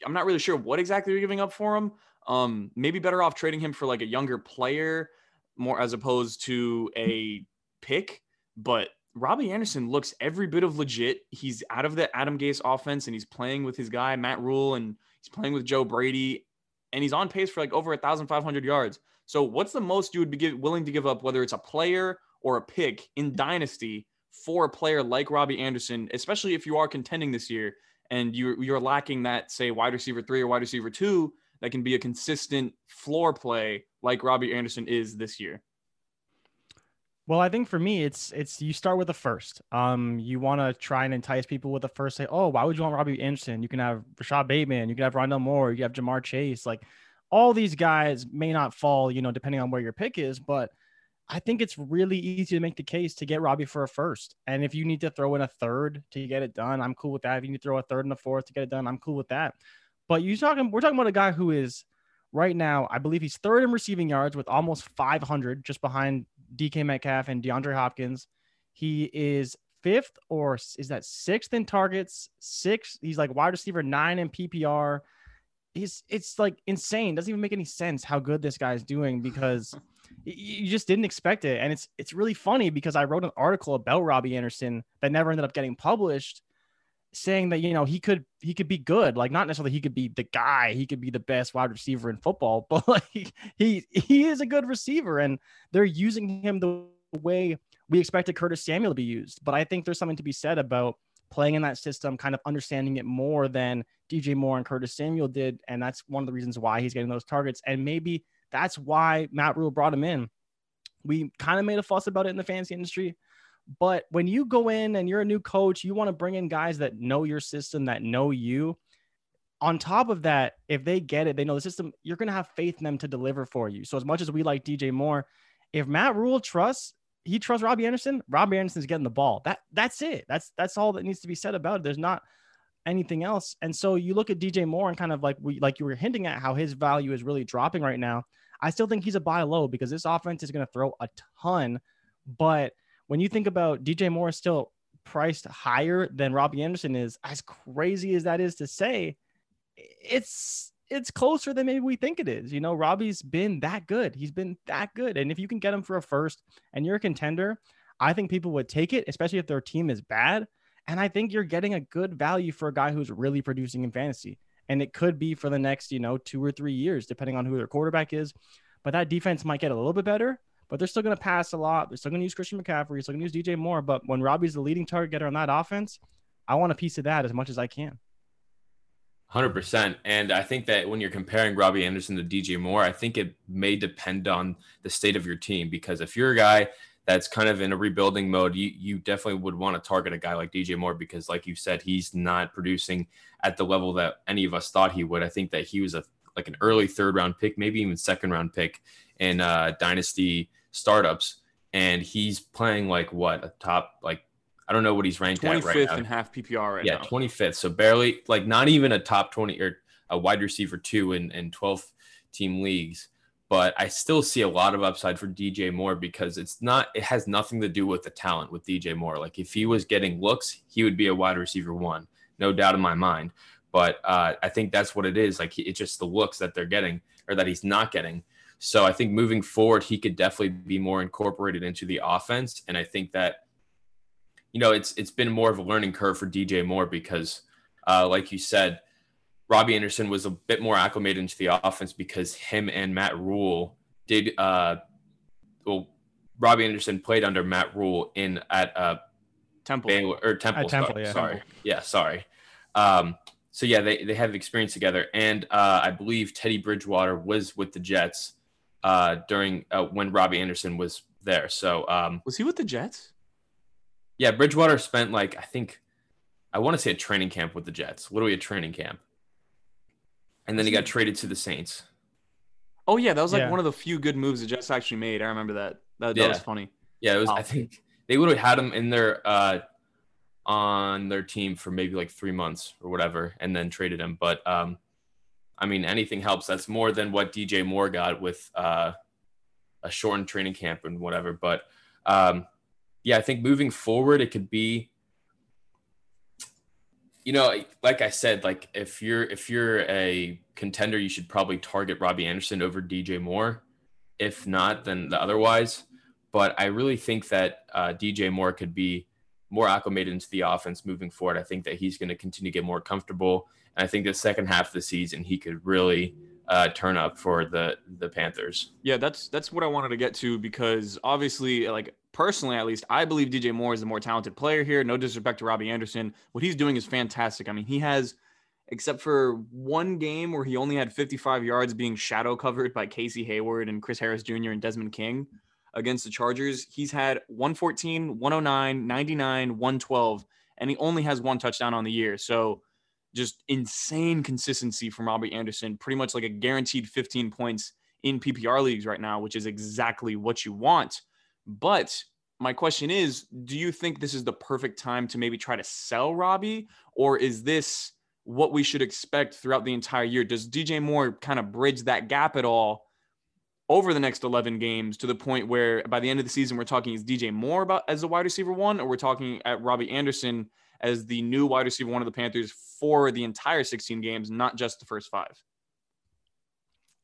I'm not really sure what exactly you're giving up for him. Um, maybe better off trading him for like a younger player more as opposed to a pick. But Robbie Anderson looks every bit of legit. He's out of the Adam Gase offense and he's playing with his guy Matt Rhule, and he's playing with Joe Brady and he's on pace for like over 1,500 yards. So what's the most you would be give, willing to give up, whether it's a player or a pick in Dynasty for a player like Robbie Anderson, especially if you are contending this year and you're you're lacking that say wide receiver three or wide receiver two that can be a consistent floor play like Robbie Anderson is this year? Well, I think for me, it's it's you start with the first. Um, you want to try and entice people with the first. Say, oh, why would you want Robbie Anderson? You can have Rashod Bateman, you can have Rondale Moore, you have Ja'Marr Chase. Like all these guys may not fall, you know, depending on where your pick is, but I think it's really easy to make the case to get Robbie for a first. And if you need to throw in a third to get it done, I'm cool with that. If you need to throw a third and a fourth to get it done, I'm cool with that. But you talking, we're talking about a guy who is right now, I believe he's third in receiving yards with almost 500, just behind DK Metcalf and DeAndre Hopkins. He is fifth or is that sixth in targets? Six. He's like wide receiver nine in PPR. He's it's like insane. Doesn't even make any sense how good this guy's doing because you just didn't expect it. And it's it's really funny because I wrote an article about Robbie Anderson that never ended up getting published saying that you know he could he could be good like not necessarily he could be the guy he could be the best wide receiver in football but like he he is a good receiver and they're using him the way we expected Curtis Samuel to be used. But I think there's something to be said about playing in that system kind of understanding it more than DJ Moore and Curtis Samuel did and that's one of the reasons why he's getting those targets. And maybe that's why Matt Rhule brought him in. We kind of made a fuss about it in the fantasy industry but when you go in and you're a new coach, you want to bring in guys that know your system, that know you. On top of that, if they get it, they know the system, you're going to have faith in them to deliver for you. So, as much as we like DJ Moore, if Matt Rhule trusts, he trusts Robbie Anderson, Robbie Anderson's getting the ball. That that's it. That's that's all that needs to be said about it. There's not anything else. And so you look at DJ Moore and kind of like we like you were hinting at how his value is really dropping right now. I still think he's a buy low because this offense is going to throw a ton, but when you think about DJ Moore still priced higher than Robbie Anderson is, as crazy as that is to say, it's it's closer than maybe we think it is. You know, Robbie's been that good. He's been that good. And if you can get him for a first and you're a contender, I think people would take it, especially if their team is bad. And I think you're getting a good value for a guy who's really producing in fantasy. And it could be for the next, you know, two or three years, depending on who their quarterback is. But that defense might get a little bit better but they're still going to pass a lot. They're still going to use Christian McCaffrey. Still going to use DJ Moore. But when Robbie's the leading target getter on that offense, I want a piece of that as much as I can. 100%. And I think that when you're comparing Robbie Anderson to DJ Moore, I think it may depend on the state of your team. Because if you're a guy that's kind of in a rebuilding mode, you, you definitely would want to target a guy like DJ Moore because, like you said, he's not producing at the level that any of us thought he would. I think that he was a like an early third round pick, maybe even second round pick in uh, dynasty startups, and he's playing like what a top like I don't know what he's ranked at right now. in half PPR right yeah, now. Yeah, 25th. So barely like not even a top 20 or a wide receiver two in, in 12 team leagues. But I still see a lot of upside for DJ Moore because it's not, it has nothing to do with the talent with DJ Moore. Like if he was getting looks, he would be a wide receiver one, no doubt in my mind. But uh, I think that's what it is. Like it's just the looks that they're getting or that he's not getting. So I think moving forward, he could definitely be more incorporated into the offense. And I think that, you know, it's it's been more of a learning curve for DJ Moore because, uh, like you said, Robbie Anderson was a bit more acclimated into the offense because him and Matt Rhule did. Uh, well, Robbie Anderson played under Matt Rhule in at uh, Temple Baylor, or Temple. At Temple, sorry, yeah. sorry, yeah, sorry. Um, so yeah, they they have experience together, and uh, I believe Teddy Bridgewater was with the Jets uh, during uh, when Robbie Anderson was there. So um, was he with the Jets? Yeah, Bridgewater spent like I think I want to say a training camp with the Jets, literally a training camp, and then he got traded to the Saints. Oh yeah, that was like Yeah. one of the few good moves the Jets actually made. I remember that. That, that Yeah. was funny. Yeah, it was. Wow. I think they literally had him in their uh, on their team for maybe like three months or whatever, and then traded him. But um, I mean, anything helps. That's more than what DJ Moore got with uh, a shortened training camp and whatever. But um, yeah, I think moving forward, it could be, you know, like I said, like if you're if you're a contender, you should probably target Robbie Anderson over DJ Moore. If not, then the otherwise. But I really think that uh, DJ Moore could be more acclimated into the offense moving forward. I think that he's going to continue to get more comfortable. And I think the second half of the season, he could really uh, turn up for the the Panthers. Yeah, that's that's what I wanted to get to because obviously, like personally at least, I believe DJ Moore is the more talented player here. No disrespect to Robbie Anderson, what he's doing is fantastic. I mean, he has, except for one game where he only had 55 yards being shadow covered by Casey Hayward and Chris Harris Jr. and Desmond King against the Chargers. He's had 114, 109, 99, 112, and he only has one touchdown on the year. So just insane consistency from Robbie Anderson, pretty much like a guaranteed 15 points in PPR leagues right now, which is exactly what you want. But my question is do you think this is the perfect time to maybe try to sell Robbie, or is this what we should expect throughout the entire year? Does DJ Moore kind of bridge that gap at all? Over the next 11 games to the point where by the end of the season, we're talking is DJ Moore about as a wide receiver one, or we're talking at Robbie Anderson as the new wide receiver one of the Panthers for the entire 16 games, not just the first five.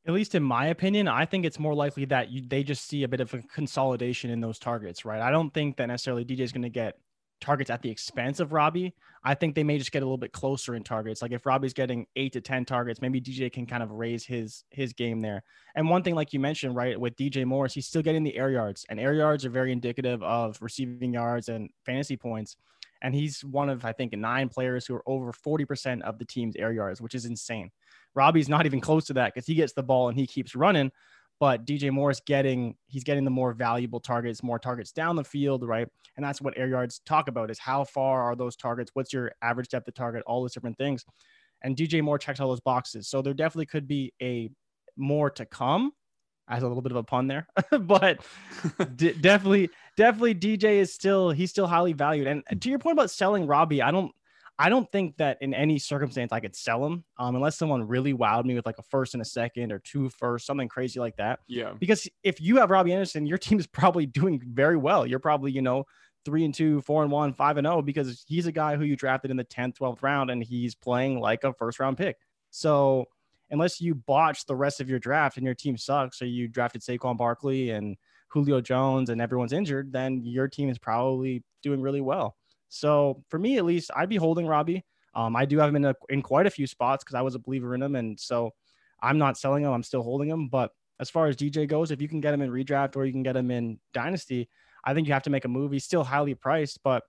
At least in my opinion, I think it's more likely that you, they just see a bit of a consolidation in those targets, right? I don't think that necessarily DJ is going to get targets at the expense of Robbie. I think they may just get a little bit closer in targets. Like if Robbie's getting eight to 10 targets, maybe DJ can kind of raise his his game there. And one thing, like you mentioned, right, with DJ Morris, he's still getting the air yards, and air yards are very indicative of receiving yards and fantasy points. And he's one of, I think, nine players who are over 40% of the team's air yards, which is insane. Robbie's not even close to that because he gets the ball and he keeps running. But DJ Moore's getting he's getting the more valuable targets, more targets down the field, right? And that's what air yards talk about is how far are those targets? What's your average depth of target? All those different things. And DJ Moore checks all those boxes. So there definitely could be a more to come as a little bit of a pun there, but d- definitely, definitely DJ is still, he's still highly valued. And to your point about selling Robbie, I don't, I don't think that in any circumstance I could sell him um, unless someone really wowed me with like a first and a second or two first, something crazy like that. Yeah. Because if you have Robbie Anderson, your team is probably doing very well. You're probably, you know, three and two, four and one, five and oh, because he's a guy who you drafted in the 10th, 12th round and he's playing like a first round pick. So unless you botch the rest of your draft and your team sucks, or you drafted Saquon Barkley and Julio Jones and everyone's injured, then your team is probably doing really well. So for me, at least, I'd be holding Robbie. Um, I do have him in, a, in quite a few spots because I was a believer in him, and so I'm not selling him. I'm still holding him. But as far as DJ goes, if you can get him in redraft or you can get him in dynasty, I think you have to make a move. He's still highly priced, but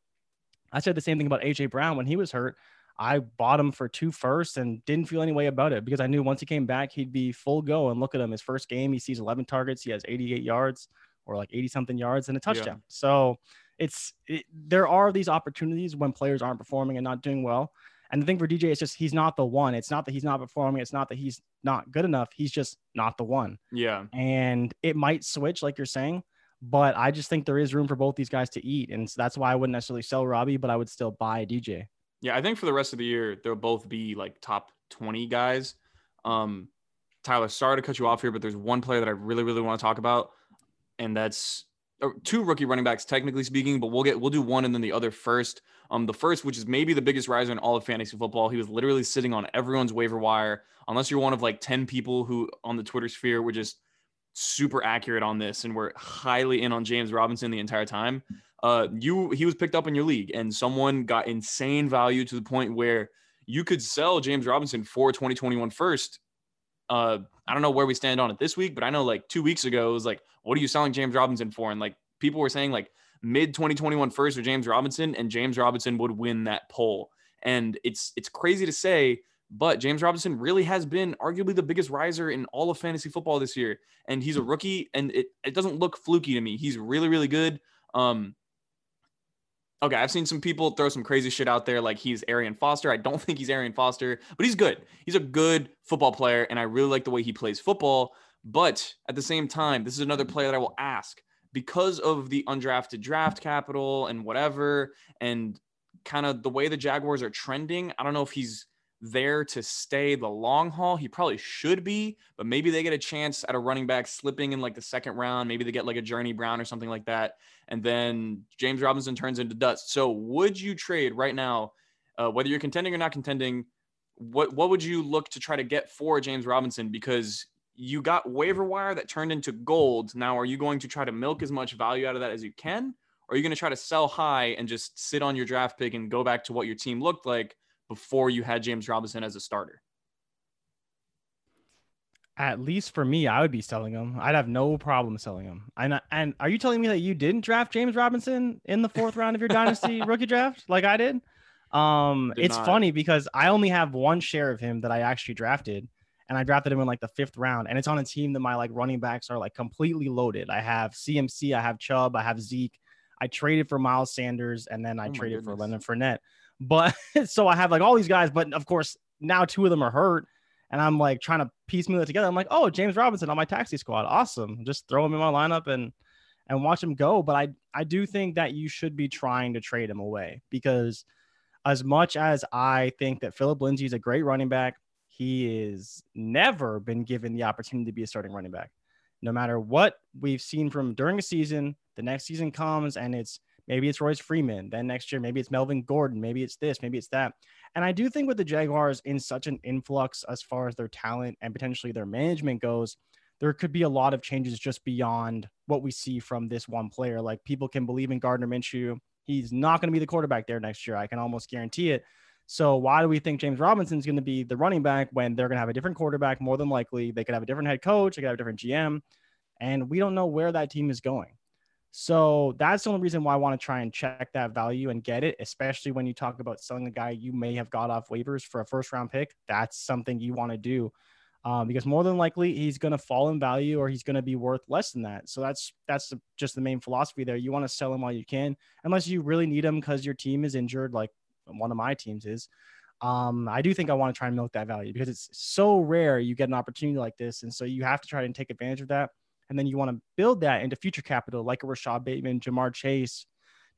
I said the same thing about AJ Brown when he was hurt. I bought him for two first and didn't feel any way about it because I knew once he came back, he'd be full go. And look at him, his first game, he sees 11 targets, he has 88 yards or like 80 something yards and a touchdown. Yeah. So it's it, there are these opportunities when players aren't performing and not doing well. And the thing for DJ is just he's not the one. It's not that he's not performing. It's not that he's not good enough. He's just not the one. Yeah. And it might switch, like you're saying, but I just think there is room for both these guys to eat. And so that's why I wouldn't necessarily sell Robbie, but I would still buy DJ. Yeah, I think for the rest of the year, they'll both be like top 20 guys. Um, Tyler, sorry to cut you off here, but there's one player that I really, really want to talk about, and that's two rookie running backs, technically speaking, but we'll get we'll do one and then the other first. Um, the first, which is maybe the biggest riser in all of fantasy football, he was literally sitting on everyone's waiver wire, unless you're one of like 10 people who on the Twitter sphere were just super accurate on this and were highly in on James Robinson the entire time uh, you he was picked up in your league, and someone got insane value to the point where you could sell James Robinson for 2021 first. Uh, I don't know where we stand on it this week, but I know like two weeks ago it was like, what are you selling James Robinson for? And like people were saying like mid 2021 first or James Robinson, and James Robinson would win that poll. And it's it's crazy to say, but James Robinson really has been arguably the biggest riser in all of fantasy football this year. And he's a rookie, and it, it doesn't look fluky to me. He's really, really good. Um, Okay, I've seen some people throw some crazy shit out there like he's Arian Foster. I don't think he's Arian Foster, but he's good. He's a good football player, and I really like the way he plays football. But at the same time, this is another player that I will ask because of the undrafted draft capital and whatever, and kind of the way the Jaguars are trending. I don't know if he's there to stay the long haul. He probably should be, but maybe they get a chance at a running back slipping in like the second round. Maybe they get like a Journey Brown or something like that. And then James Robinson turns into dust. So would you trade right now, uh, whether you're contending or not contending? What what would you look to try to get for James Robinson? Because you got waiver wire that turned into gold. Now, are you going to try to milk as much value out of that as you can? Or are you going to try to sell high and just sit on your draft pick and go back to what your team looked like before you had James Robinson as a starter? At least for me, I would be selling him. I'd have no problem selling him. And and are you telling me that you didn't draft James Robinson in the fourth round of your dynasty rookie draft like I did? Um, did it's not. funny because I only have one share of him that I actually drafted, and I drafted him in like the fifth round, and it's on a team that my like running backs are like completely loaded. I have CMC, I have Chubb, I have Zeke. I traded for Miles Sanders, and then I oh traded for Leonard Fournette. But so I have like all these guys, but of course now two of them are hurt, and I'm like trying to piecemeal it together. I'm like, oh, James Robinson on my taxi squad, awesome. Just throw him in my lineup and and watch him go. But I I do think that you should be trying to trade him away because as much as I think that Phillip Lindsay is a great running back, he is never been given the opportunity to be a starting running back. No matter what we've seen from during a season, the next season comes and it's maybe it's Royce Freeman. Then next year, maybe it's Melvin Gordon. Maybe it's this, maybe it's that. And I do think with the Jaguars in such an influx as far as their talent and potentially their management goes, there could be a lot of changes just beyond what we see from this one player. Like people can believe in Gardner Minshew. He's not going to be the quarterback there next year. I can almost guarantee it. So why do we think James Robinson is going to be the running back when they're going to have a different quarterback more than likely? They could have a different head coach, they could have a different GM, and we don't know where that team is going. So that's the only reason why I want to try and check that value and get it, especially when you talk about selling a guy you may have got off waivers for a first round pick. That's something you want to do um, because more than likely he's going to fall in value or he's going to be worth less than that. So that's that's just the main philosophy there. You want to sell him while you can, unless you really need him because your team is injured, like one of my teams is. Um, I do think I want to try and milk that value because it's so rare you get an opportunity like this, and so you have to try and take advantage of that. And then you want to build that into future capital, like a Rashod Bateman, Ja'Marr Chase,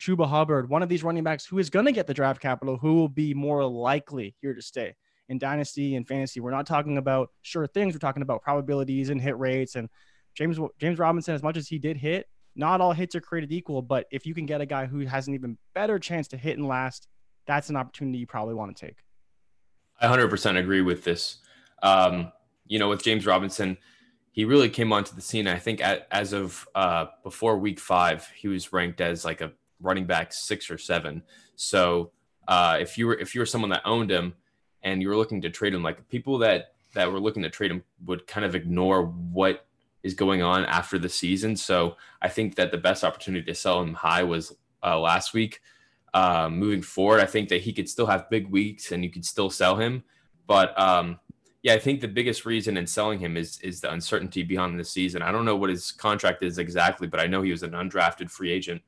Chuba Hubbard, one of these running backs who is going to get the draft capital, who will be more likely here to stay in dynasty and fantasy. We're not talking about sure things. We're talking about probabilities and hit rates. And James James Robinson, as much as he did hit, not all hits are created equal. But if you can get a guy who has an even better chance to hit and last, that's an opportunity you probably want to take. I 100% agree with this. Um, you know, with James Robinson, he really came onto the scene. I think at, as of uh, before week five, he was ranked as like a running back six or seven. So uh, if you were if you were someone that owned him and you were looking to trade him, like people that that were looking to trade him would kind of ignore what is going on after the season. So I think that the best opportunity to sell him high was uh, last week. Uh, moving forward, I think that he could still have big weeks and you could still sell him, but um, yeah, I think the biggest reason in selling him is is the uncertainty beyond the season. I don't know what his contract is exactly, but I know he was an undrafted free agent.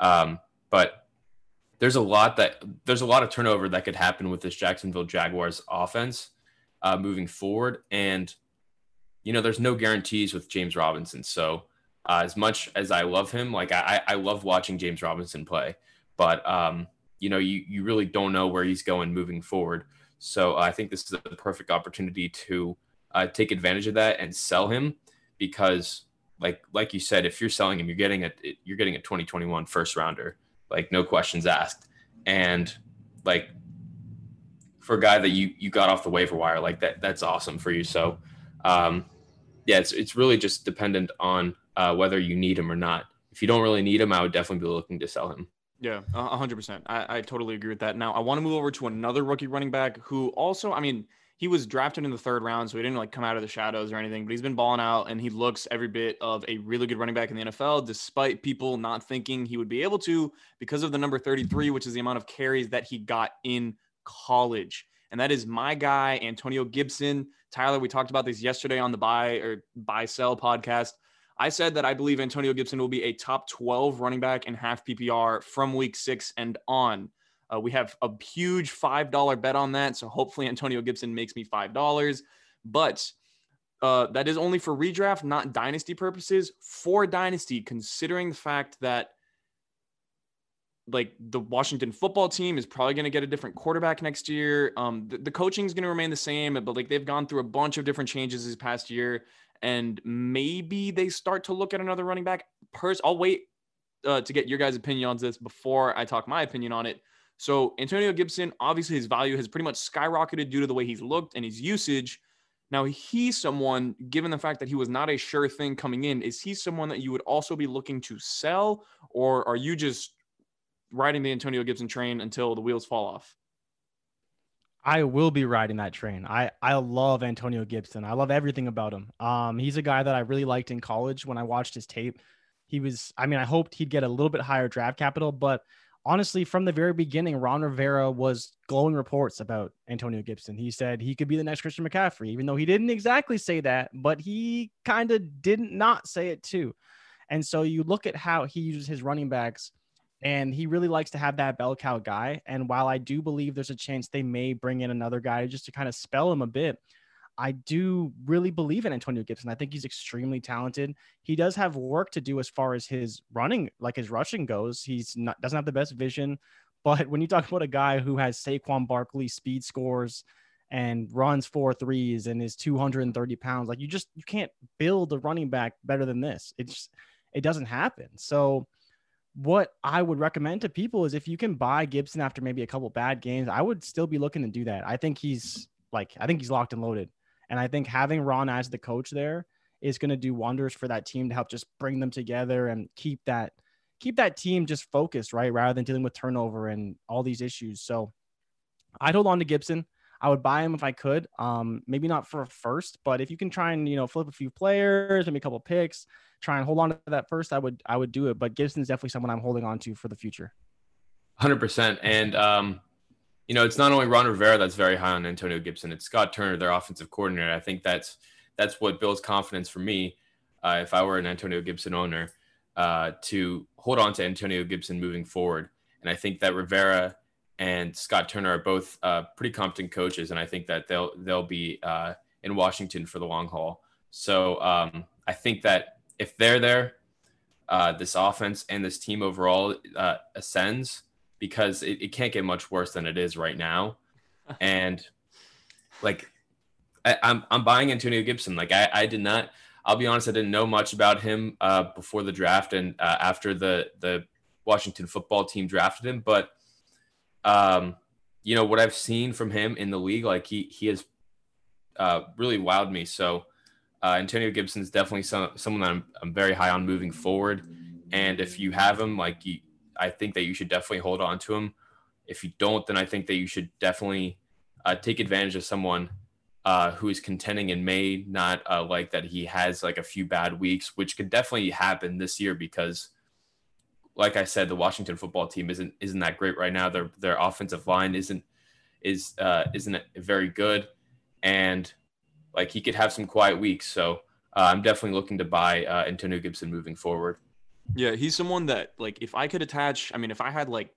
Um, but there's a lot that there's a lot of turnover that could happen with this Jacksonville Jaguars offense uh, moving forward, and you know there's no guarantees with James Robinson. So uh, as much as I love him, like I I love watching James Robinson play, but um, you know you you really don't know where he's going moving forward. So uh, I think this is a perfect opportunity to uh, take advantage of that and sell him because, like like you said, if you're selling him, you're getting a you're getting a 2021 first rounder, like no questions asked, and like for a guy that you you got off the waiver wire, like that that's awesome for you. So um, yeah, it's it's really just dependent on uh, whether you need him or not. If you don't really need him, I would definitely be looking to sell him. Yeah, hundred percent. I, I totally agree with that. Now I want to move over to another rookie running back who also, I mean, he was drafted in the third round, so he didn't like come out of the shadows or anything, but he's been balling out and he looks every bit of a really good running back in the NFL, despite people not thinking he would be able to because of the number 33, which is the amount of carries that he got in college. And that is my guy, Antonio Gibson. Tyler, we talked about this yesterday on the buy or buy sell podcast. I said that I believe Antonio Gibson will be a top 12 running back in half PPR from week six and on. Uh, we have a huge $5 bet on that. So hopefully Antonio Gibson makes me $5. But uh, that is only for redraft, not dynasty purposes. For dynasty, considering the fact that like the Washington football team is probably going to get a different quarterback next year. Um, the, the coaching is going to remain the same, but like they've gone through a bunch of different changes this past year, and maybe they start to look at another running back. Pers- I'll wait uh, to get your guys' opinion on this before I talk my opinion on it. So Antonio Gibson, obviously his value has pretty much skyrocketed due to the way he's looked and his usage. Now he's someone, given the fact that he was not a sure thing coming in, is he someone that you would also be looking to sell, or are you just riding the Antonio Gibson train until the wheels fall off? I will be riding that train. I I love Antonio Gibson. I love everything about him. Um, he's a guy that I really liked in college when I watched his tape. He was, I mean, I hoped he'd get a little bit higher draft capital, but honestly, from the very beginning, Ron Rivera was glowing reports about Antonio Gibson. He said he could be the next Christian McCaffrey, even though he didn't exactly say that, but he kind of didn't not say it too. And so you look at how he uses his running backs and he really likes to have that bell cow guy. And while I do believe there's a chance they may bring in another guy just to kind of spell him a bit, I do really believe in Antonio Gibson. I think he's extremely talented. He does have work to do as far as his running, like his rushing goes. He's not doesn't have the best vision, but when you talk about a guy who has Saquon Barkley speed scores and runs four threes and is 230 pounds, like you just you can't build a running back better than this. It's it doesn't happen. So what I would recommend to people is if you can buy Gibson after maybe a couple bad games, I would still be looking to do that. I think he's like, I think he's locked and loaded. And I think having Ron as the coach there is going to do wonders for that team to help just bring them together and keep that keep that team just focused, right? Rather than dealing with turnover and all these issues. So I'd hold on to Gibson. I would buy him if I could. Um, maybe not for a first, but if you can try and you know flip a few players, maybe a couple picks, try and hold on to that first, I would I would do it. But Gibson's definitely someone I'm holding on to for the future. Hundred percent. And um, you know, it's not only Ron Rivera that's very high on Antonio Gibson. It's Scott Turner, their offensive coordinator. I think that's that's what builds confidence for me. Uh, if I were an Antonio Gibson owner, uh, to hold on to Antonio Gibson moving forward. And I think that Rivera and Scott Turner are both uh, pretty competent coaches, and I think that they'll they'll be uh, in Washington for the long haul. So um, I think that if they're there, uh, this offense and this team overall uh, ascends because it, it, can't get much worse than it is right now. And like, I, am I'm, I'm buying Antonio Gibson. Like I, I did not. I'll be honest. I didn't know much about him uh, before the draft and uh, after the the Washington football team drafted him. But um, you know what I've seen from him in the league, like he he has uh, really wowed me. So uh, Antonio Gibson is definitely some, someone that I'm, I'm very high on moving forward. And if you have him, like you, I think that you should definitely hold on to him. If you don't, then I think that you should definitely uh, take advantage of someone uh, who is contending and may not uh, like that he has like a few bad weeks, which could definitely happen this year because, like I said, the Washington football team isn't isn't that great right now. Their their offensive line isn't is uh, isn't very good, and like he could have some quiet weeks. So uh, I'm definitely looking to buy uh, Antonio Gibson moving forward. Yeah, he's someone that like if I could attach. I mean, if I had like,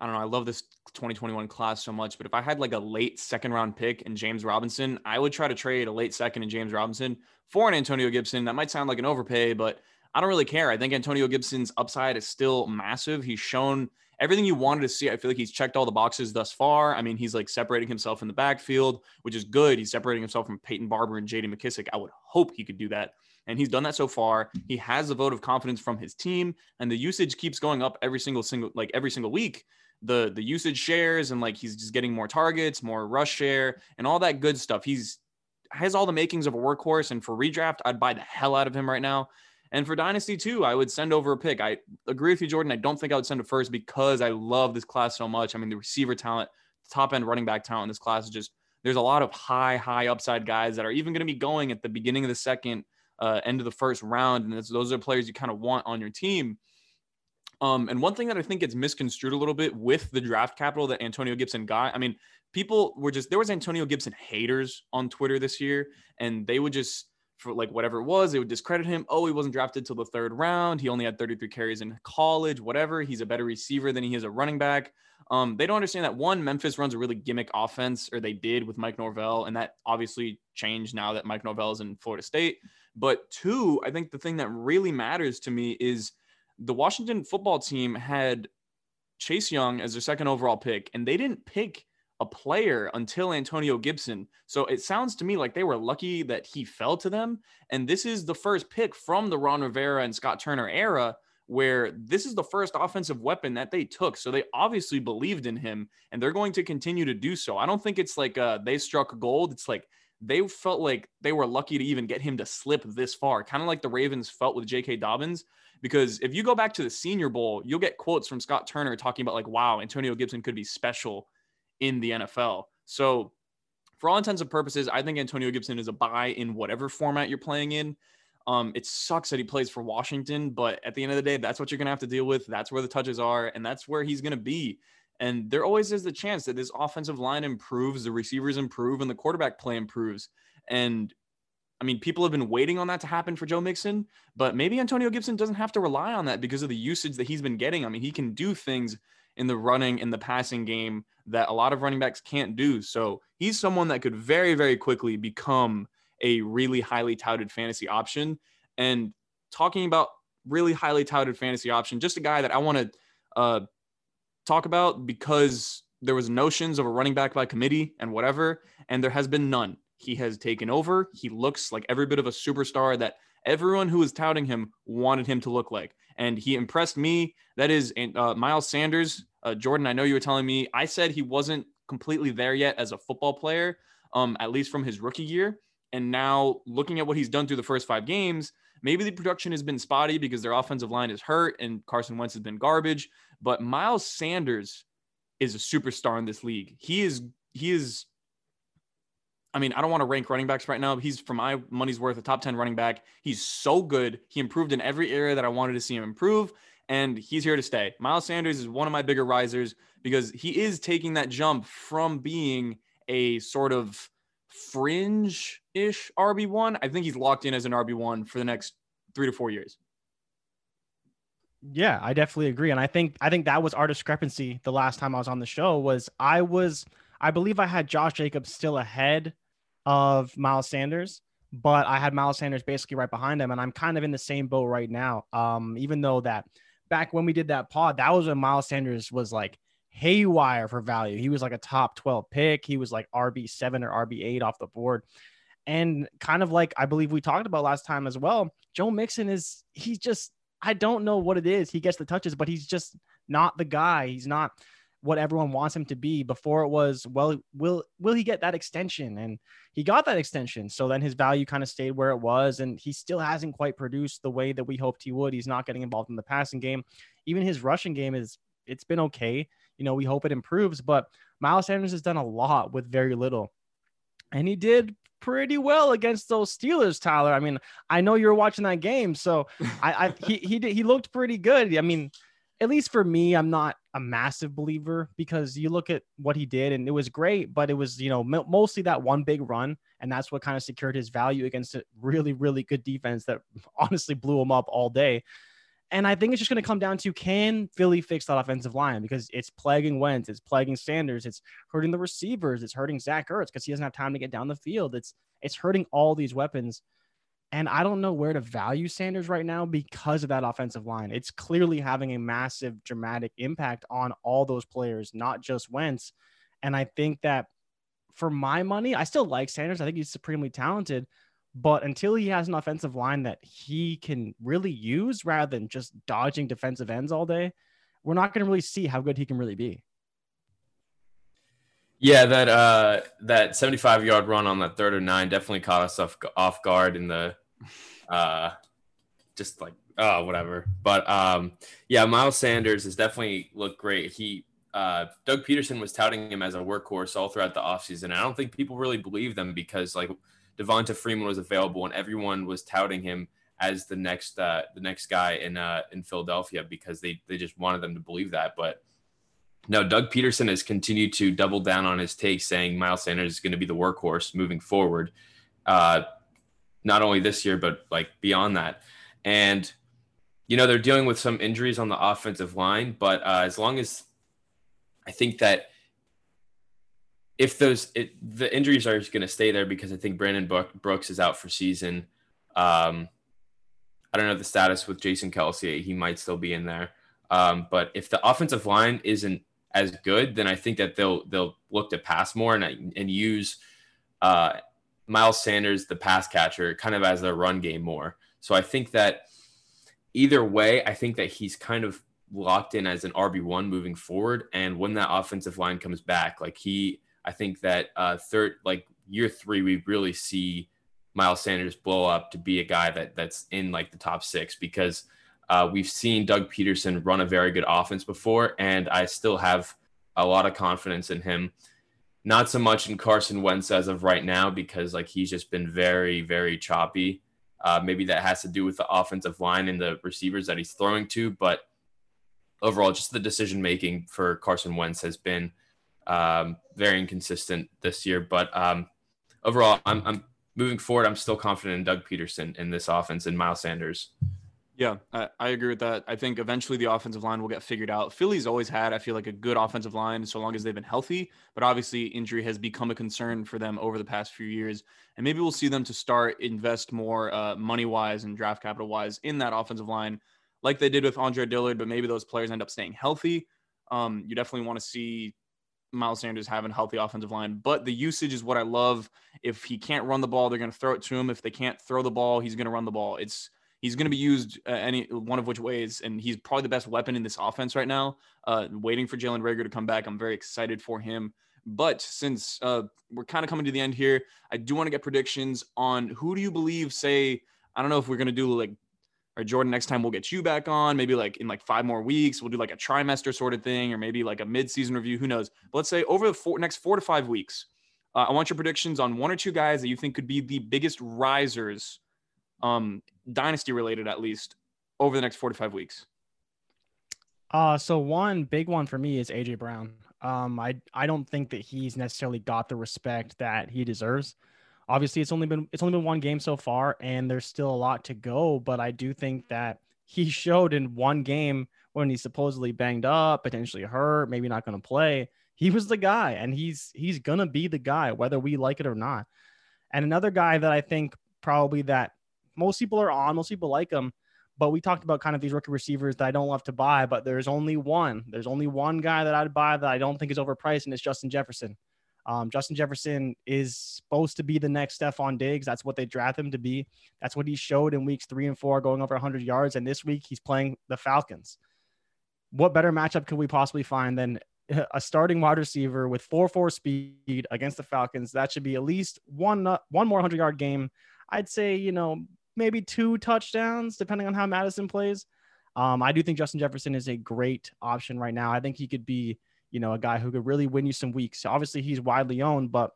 I don't know, I love this 2021 class so much, but if I had like a late second round pick in James Robinson, I would try to trade a late second in James Robinson for an Antonio Gibson. That might sound like an overpay, but I don't really care. I think Antonio Gibson's upside is still massive. He's shown everything you wanted to see. I feel like he's checked all the boxes thus far. I mean, he's like separating himself in the backfield, which is good. He's separating himself from Peyton Barber and JD McKissic. I would hope he could do that. And he's done that so far. He has a vote of confidence from his team, and the usage keeps going up every single single like every single week. The the usage shares and like he's just getting more targets, more rush share, and all that good stuff. He's has all the makings of a workhorse. And for redraft, I'd buy the hell out of him right now. And for Dynasty too, I would send over a pick. I agree with you, Jordan. I don't think I would send it first because I love this class so much. I mean, the receiver talent, top end running back talent in this class is just there's a lot of high, high upside guys that are even going to be going at the beginning of the second, uh, end of the first round. And those are players you kind of want on your team. Um, and one thing that I think gets misconstrued a little bit with the draft capital that Antonio Gibson got. I mean, people were just there was Antonio Gibson haters on Twitter this year, and they would just for like whatever it was, it would discredit him. Oh, he wasn't drafted till the third round. He only had 33 carries in college, whatever. He's a better receiver than he is a running back. Um, they don't understand that one, Memphis runs a really gimmick offense, or they did with Mike Norvell, and that obviously changed now that Mike Norvell is in Florida State. But two, I think the thing that really matters to me is the Washington football team had Chase Young as their second overall pick, and they didn't pick a player until Antonio Gibson. So it sounds to me like they were lucky that he fell to them. And this is the first pick from the Ron Rivera and Scott Turner era where this is the first offensive weapon that they took. So they obviously believed in him and they're going to continue to do so. I don't think it's like uh, they struck gold. It's like they felt like they were lucky to even get him to slip this far, kind of like the Ravens felt with J.K. Dobbins. Because if you go back to the Senior Bowl, you'll get quotes from Scott Turner talking about, like, wow, Antonio Gibson could be special in the NFL. So, for all intents and purposes, I think Antonio Gibson is a buy in whatever format you're playing in. Um, it sucks that he plays for Washington, but at the end of the day, that's what you're going to have to deal with. That's where the touches are, and that's where he's going to be. And there always is the chance that this offensive line improves, the receivers improve, and the quarterback play improves. And I mean, people have been waiting on that to happen for Joe Mixon, but maybe Antonio Gibson doesn't have to rely on that because of the usage that he's been getting. I mean, he can do things in the running in the passing game that a lot of running backs can't do. So he's someone that could very, very quickly become a really highly touted fantasy option. And talking about really highly touted fantasy option, just a guy that I want to uh, talk about because there was notions of a running back by committee and whatever, and there has been none. He has taken over. He looks like every bit of a superstar that everyone who was touting him wanted him to look like, and he impressed me. That is uh, Miles Sanders. Uh, Jordan, I know you were telling me. I said he wasn't completely there yet as a football player, um, at least from his rookie year. And now looking at what he's done through the first five games, maybe the production has been spotty because their offensive line is hurt and Carson Wentz has been garbage. But Miles Sanders is a superstar in this league. He is he is I mean, I don't want to rank running backs right now. He's for my money's worth a top 10 running back. He's so good. He improved in every area that I wanted to see him improve and he's here to stay. Miles Sanders is one of my bigger risers because he is taking that jump from being a sort of fringe ish RB1. I think he's locked in as an RB1 for the next three to four years. Yeah, I definitely agree. And I think I think that was our discrepancy the last time I was on the show was I was I believe I had Josh Jacobs still ahead of Miles Sanders, but I had Miles Sanders basically right behind him. And I'm kind of in the same boat right now. Um, even though that back when we did that pod, that was when Miles Sanders was like haywire for value. He was like a top 12 pick. He was like RB7 or RB8 off the board. And kind of like I believe we talked about last time as well, Joe Mixon is he's just I don't know what it is. He gets the touches, but he's just not the guy. He's not what everyone wants him to be. Before it was, well, will will he get that extension? And he got that extension. So then his value kind of stayed where it was, and he still hasn't quite produced the way that we hoped he would. He's not getting involved in the passing game. Even his rushing game is it's been okay. You know, we hope it improves, but Miles Sanders has done a lot with very little. And he did pretty well against those Steelers, Tyler. I mean, I know you're watching that game, so I, I he he did, he looked pretty good. I mean, at least for me, I'm not a massive believer because you look at what he did and it was great, but it was, you know, mostly that one big run. And that's what kind of secured his value against a really, really good defense that honestly blew him up all day. And I think it's just going to come down to can Philly fix that offensive line because it's plaguing Wentz, it's plaguing Sanders, it's hurting the receivers, it's hurting Zach Ertz because he doesn't have time to get down the field. It's it's hurting all these weapons. And I don't know where to value Sanders right now because of that offensive line. It's clearly having a massive, dramatic impact on all those players, not just Wentz. And I think that for my money, I still like Sanders. I think he's supremely talented. But until he has an offensive line that he can really use rather than just dodging defensive ends all day, we're not going to really see how good he can really be. Yeah, that uh that 75 yard run on that third and nine definitely caught us off, off guard in the uh just like oh whatever. But um yeah, Miles Sanders has definitely looked great. He uh Doug Pederson was touting him as a workhorse all throughout the offseason. I don't think people really believe them because like Devonta Freeman was available and everyone was touting him as the next uh the next guy in uh in Philadelphia because they they just wanted them to believe that. But no, Doug Pederson has continued to double down on his take, saying Miles Sanders is going to be the workhorse moving forward, uh, not only this year but like beyond that. And you know they're dealing with some injuries on the offensive line, but uh, as long as I think that if those it, the injuries are going to stay there because I think Brandon Brooks is out for season. Um, I don't know the status with Jason Kelce; he might still be in there. Um, but if the offensive line isn't as good, then I think that they'll they'll look to pass more and and use uh, Miles Sanders, the pass catcher, kind of as their run game more. So I think that either way, I think that he's kind of locked in as an RB one moving forward. And when that offensive line comes back, like he, I think that uh, third, like year three, we really see Miles Sanders blow up to be a guy that that's in like the top six because uh, we've seen Doug Pederson run a very good offense before, and I still have a lot of confidence in him. Not so much in Carson Wentz as of right now because like he's just been very very choppy. Uh, maybe that has to do with the offensive line and the receivers that he's throwing to, but overall, just the decision making for Carson Wentz has been um, very inconsistent this year. But um, overall, I'm, I'm moving forward. I'm still confident in Doug Pederson in this offense and Miles Sanders. Yeah, I, I, agree with that. I think eventually the offensive line will get figured out. Philly's always had, I feel like, a good offensive line so long as they've been healthy. But obviously, injury has become a concern for them over the past few years. And maybe we'll see them to start invest more uh, money wise and draft capital wise in that offensive line, like they did with Andre Dillard. But maybe those players end up staying healthy. Um, you definitely want to see Miles Sanders having a healthy offensive line. But the usage is what I love. If he can't run the ball, they're going to throw it to him. If they can't throw the ball, he's going to run the ball. It's He's going to be used uh, any one of which ways, and he's probably the best weapon in this offense right now. Uh, waiting for Jalen Reagor to come back, I'm very excited for him. But since uh, we're kind of coming to the end here, I do want to get predictions on who do you believe? Say, I don't know if we're going to do like or Jordan, next time we'll get you back on, maybe like in like five more weeks, we'll do like a trimester sort of thing, or maybe like a mid-season review. Who knows? But let's say over the four, next four to five weeks, uh, I want your predictions on one or two guys that you think could be the biggest risers um, dynasty related at least over the next 45 weeks? Uh, so one big one for me is AJ Brown. Um, I I don't think that he's necessarily got the respect that he deserves. Obviously, it's only been it's only been one game so far, and there's still a lot to go. But I do think that he showed in one game when he's supposedly banged up, potentially hurt, maybe not going to play. He was the guy, and he's he's gonna be the guy whether we like it or not. And another guy that I think probably that most people are on, most people like him. But we talked about kind of these rookie receivers that I don't love to buy, but there's only one. There's only one guy that I'd buy that I don't think is overpriced, and it's Justin Jefferson. Um, Justin Jefferson is supposed to be the next Stefon Diggs. That's what they draft him to be. That's what he showed in weeks three and four, going over 100 yards. And this week, he's playing the Falcons. What better matchup could we possibly find than a starting wide receiver with 4 4 speed against the Falcons? That should be at least one, one more 100 yard game. I'd say, you know, maybe two touchdowns, depending on how Mattison plays. Um, I do think Justin Jefferson is a great option right now. I think he could be, you know, a guy who could really win you some weeks. Obviously, he's widely owned, but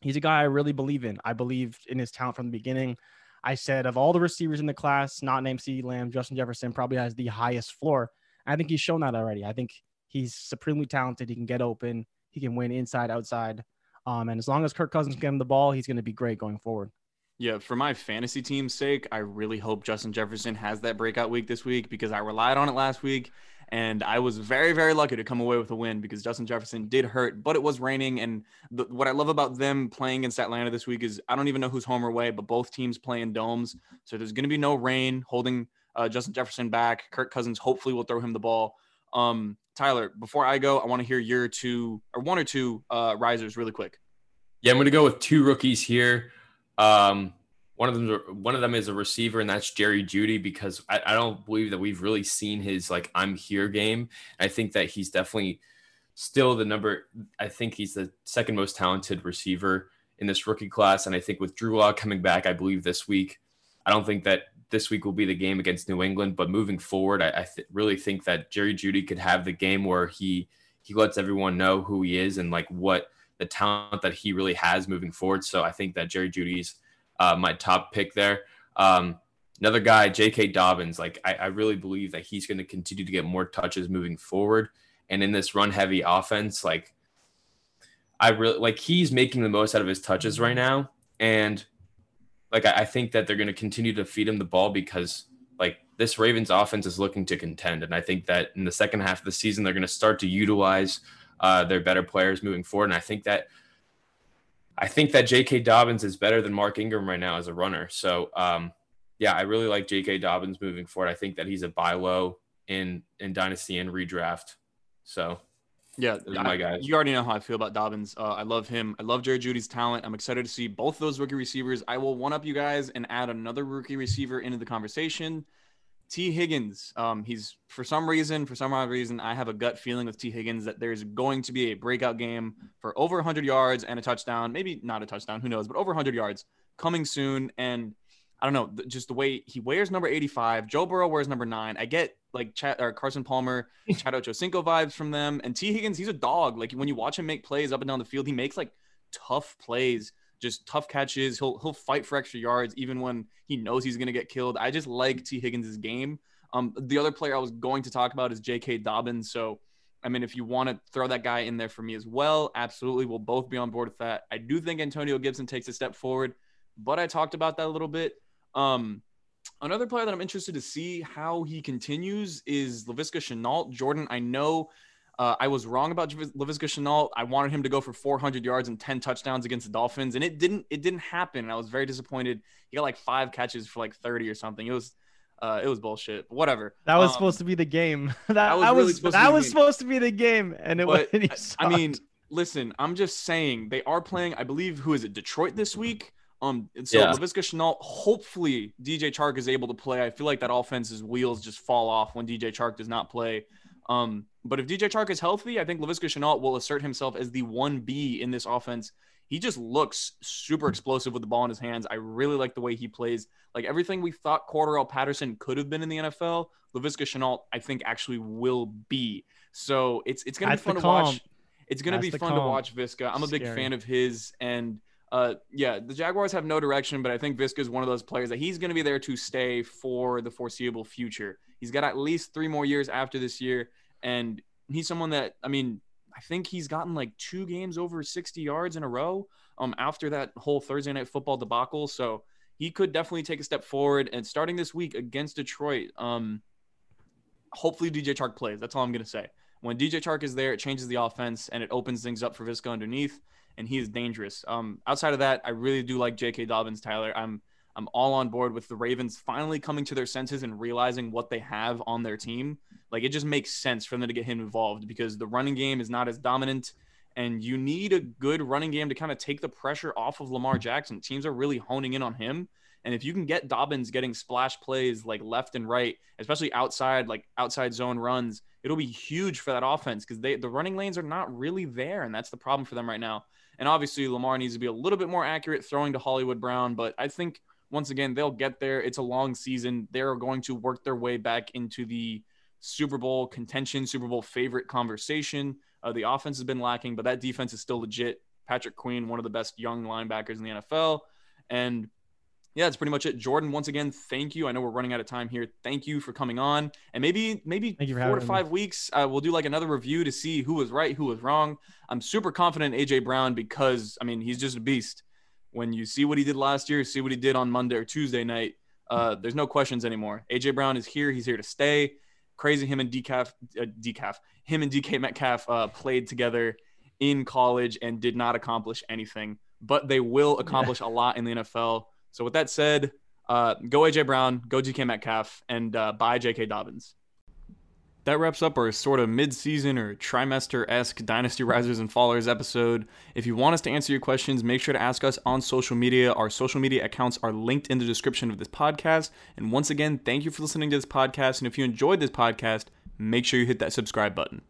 he's a guy I really believe in. I believe in his talent from the beginning. I said of all the receivers in the class, not named CeeDee Lamb, Justin Jefferson probably has the highest floor. I think he's shown that already. I think he's supremely talented. He can get open. He can win inside, outside. Um, and as long as Kirk Cousins can get him the ball, he's going to be great going forward. Yeah, for my fantasy team's sake, I really hope Justin Jefferson has that breakout week this week because I relied on it last week. And I was very, very lucky to come away with a win because Justin Jefferson did hurt, but it was raining. And the, what I love about them playing against Atlanta this week is I don't even know who's home or away, but both teams play in domes. So there's going to be no rain holding uh, Justin Jefferson back. Kirk Cousins hopefully will throw him the ball. Um, Tyler, before I go, I want to hear your two or one or two uh, risers really quick. Yeah, I'm going to go with two rookies here. Um, one of them, one of them is a receiver, and that's Jerry Jeudy because I, I don't believe that we've really seen his like I'm here game. I think that he's definitely still the number. I think he's the second most talented receiver in this rookie class, and I think with Drew Lock coming back, I believe this week. I don't think that this week will be the game against New England, but moving forward, I, I th- really think that Jerry Jeudy could have the game where he he lets everyone know who he is and like what the talent that he really has moving forward. So I think that Jerry Jeudy's uh, my top pick there. Um, another guy, J.K. Dobbins. Like I, I really believe that he's going to continue to get more touches moving forward. And in this run heavy offense, like I really like he's making the most out of his touches right now. And like I, I think that they're going to continue to feed him the ball because like this Ravens offense is looking to contend. And I think that in the second half of the season, they're going to start to utilize uh, their better players moving forward. And I think that I think that J.K. Dobbins is better than Mark Ingram right now as a runner. So um, yeah, I really like J.K. Dobbins moving forward. I think that he's a buy low in in dynasty and redraft. So yeah, my guys. you already know how I feel about Dobbins. Uh, I love him. I love Jerry Jeudy's talent. I'm excited to see both those rookie receivers. I will one up you guys and add another rookie receiver into the conversation. Tee Higgins. Um, he's for some reason, for some odd reason, I have a gut feeling with Tee Higgins that there's going to be a breakout game for over 100 yards and a touchdown. Maybe not a touchdown, who knows, but over 100 yards coming soon. And I don't know, just the way he wears number 85. Joe Burrow wears number nine. I get like Chad or Carson Palmer, Chad Ochocinco vibes from them. And Tee Higgins, he's a dog. Like when you watch him make plays up and down the field, he makes like tough plays, just tough catches. He'll he'll fight for extra yards even when he knows he's gonna get killed. I just like Tee Higgins' game. Um, the other player I was going to talk about is J.K. Dobbins. So, I mean, if you want to throw that guy in there for me as well, absolutely, we'll both be on board with that. I do think Antonio Gibson takes a step forward, but I talked about that a little bit. Um, another player that I'm interested to see how he continues is Laviska Shenault. Jordan, I know uh, I was wrong about Laviska Shenault. I wanted him to go for 400 yards and 10 touchdowns against the Dolphins, and it didn't. It didn't happen. And I was very disappointed. He got like five catches for like 30 or something. It was uh, it was bullshit. But whatever. That was Um, supposed to be the game. that, that was that really was supposed to that be the was game. supposed to be the game, and it But, was. I mean, listen, I'm just saying they are playing. I believe who is it? Detroit this week. Um, and so Yeah. Laviska Shenault. Hopefully, DJ Chark is able to play. I feel like that offense's wheels just fall off when DJ Chark does not play. Um, but if DJ Chark is healthy, I think Laviska Shenault will assert himself as the one B in this offense. He just looks super explosive with the ball in his hands. I really like the way he plays. Like everything we thought Cordell Patterson could have been in the NFL, Laviska Shenault, I think actually will be. So it's it's gonna That's be fun to watch. It's gonna That's be fun to watch Viska. I'm a big Scary. fan of his, and uh, yeah, the Jaguars have no direction, but I think Viska is one of those players that he's gonna be there to stay for the foreseeable future. He's got at least three more years after this year, and he's someone that I mean, I think he's gotten like two games over 60 yards in a row. Um, after that whole Thursday night football debacle, so he could definitely take a step forward. And starting this week against Detroit, um, hopefully DJ Chark plays. That's all I'm gonna say. When DJ Chark is there, it changes the offense and it opens things up for Viska underneath, and he is dangerous. Um, outside of that, I really do like J.K. Dobbins, Tyler. I'm I'm all on board with the Ravens finally coming to their senses and realizing what they have on their team. Like it just makes sense for them to get him involved because the running game is not as dominant, and you need a good running game to kind of take the pressure off of Lamar Jackson. Teams are really honing in on him. And if you can get Dobbins getting splash plays like left and right, especially outside, like outside zone runs, it'll be huge for that offense because they the running lanes are not really there, and that's the problem for them right now. And obviously, Lamar needs to be a little bit more accurate throwing to Hollywood Brown, but I think once again they'll get there. It's a long season. They're going to work their way back into the Super Bowl contention, Super Bowl favorite conversation. Uh, the offense has been lacking, but that defense is still legit. Patrick Queen, one of the best young linebackers in the NFL, and yeah, that's pretty much it. Jordan, once again, thank you. I know we're running out of time here. Thank you for coming on. And maybe, maybe Thank you for four to having me. five weeks, uh, we'll do like another review to see who was right, who was wrong. I'm super confident in AJ Brown because I mean he's just a beast. When you see what he did last year, see what he did on Monday or Tuesday night. Uh, there's no questions anymore. AJ Brown is here. He's here to stay. Crazy him and Decaf, uh, Decaf, him and DK Metcalf uh, played together in college and did not accomplish anything, but they will accomplish a lot in the NFL. So with that said, uh, go AJ Brown, go DK Metcalf, and uh, buy JK Dobbins. That wraps up our sort of mid-season or trimester-esque Dynasty Risers and Fallers episode. If you want us to answer your questions, make sure to ask us on social media. Our social media accounts are linked in the description of this podcast. And once again, thank you for listening to this podcast. And if you enjoyed this podcast, make sure you hit that subscribe button.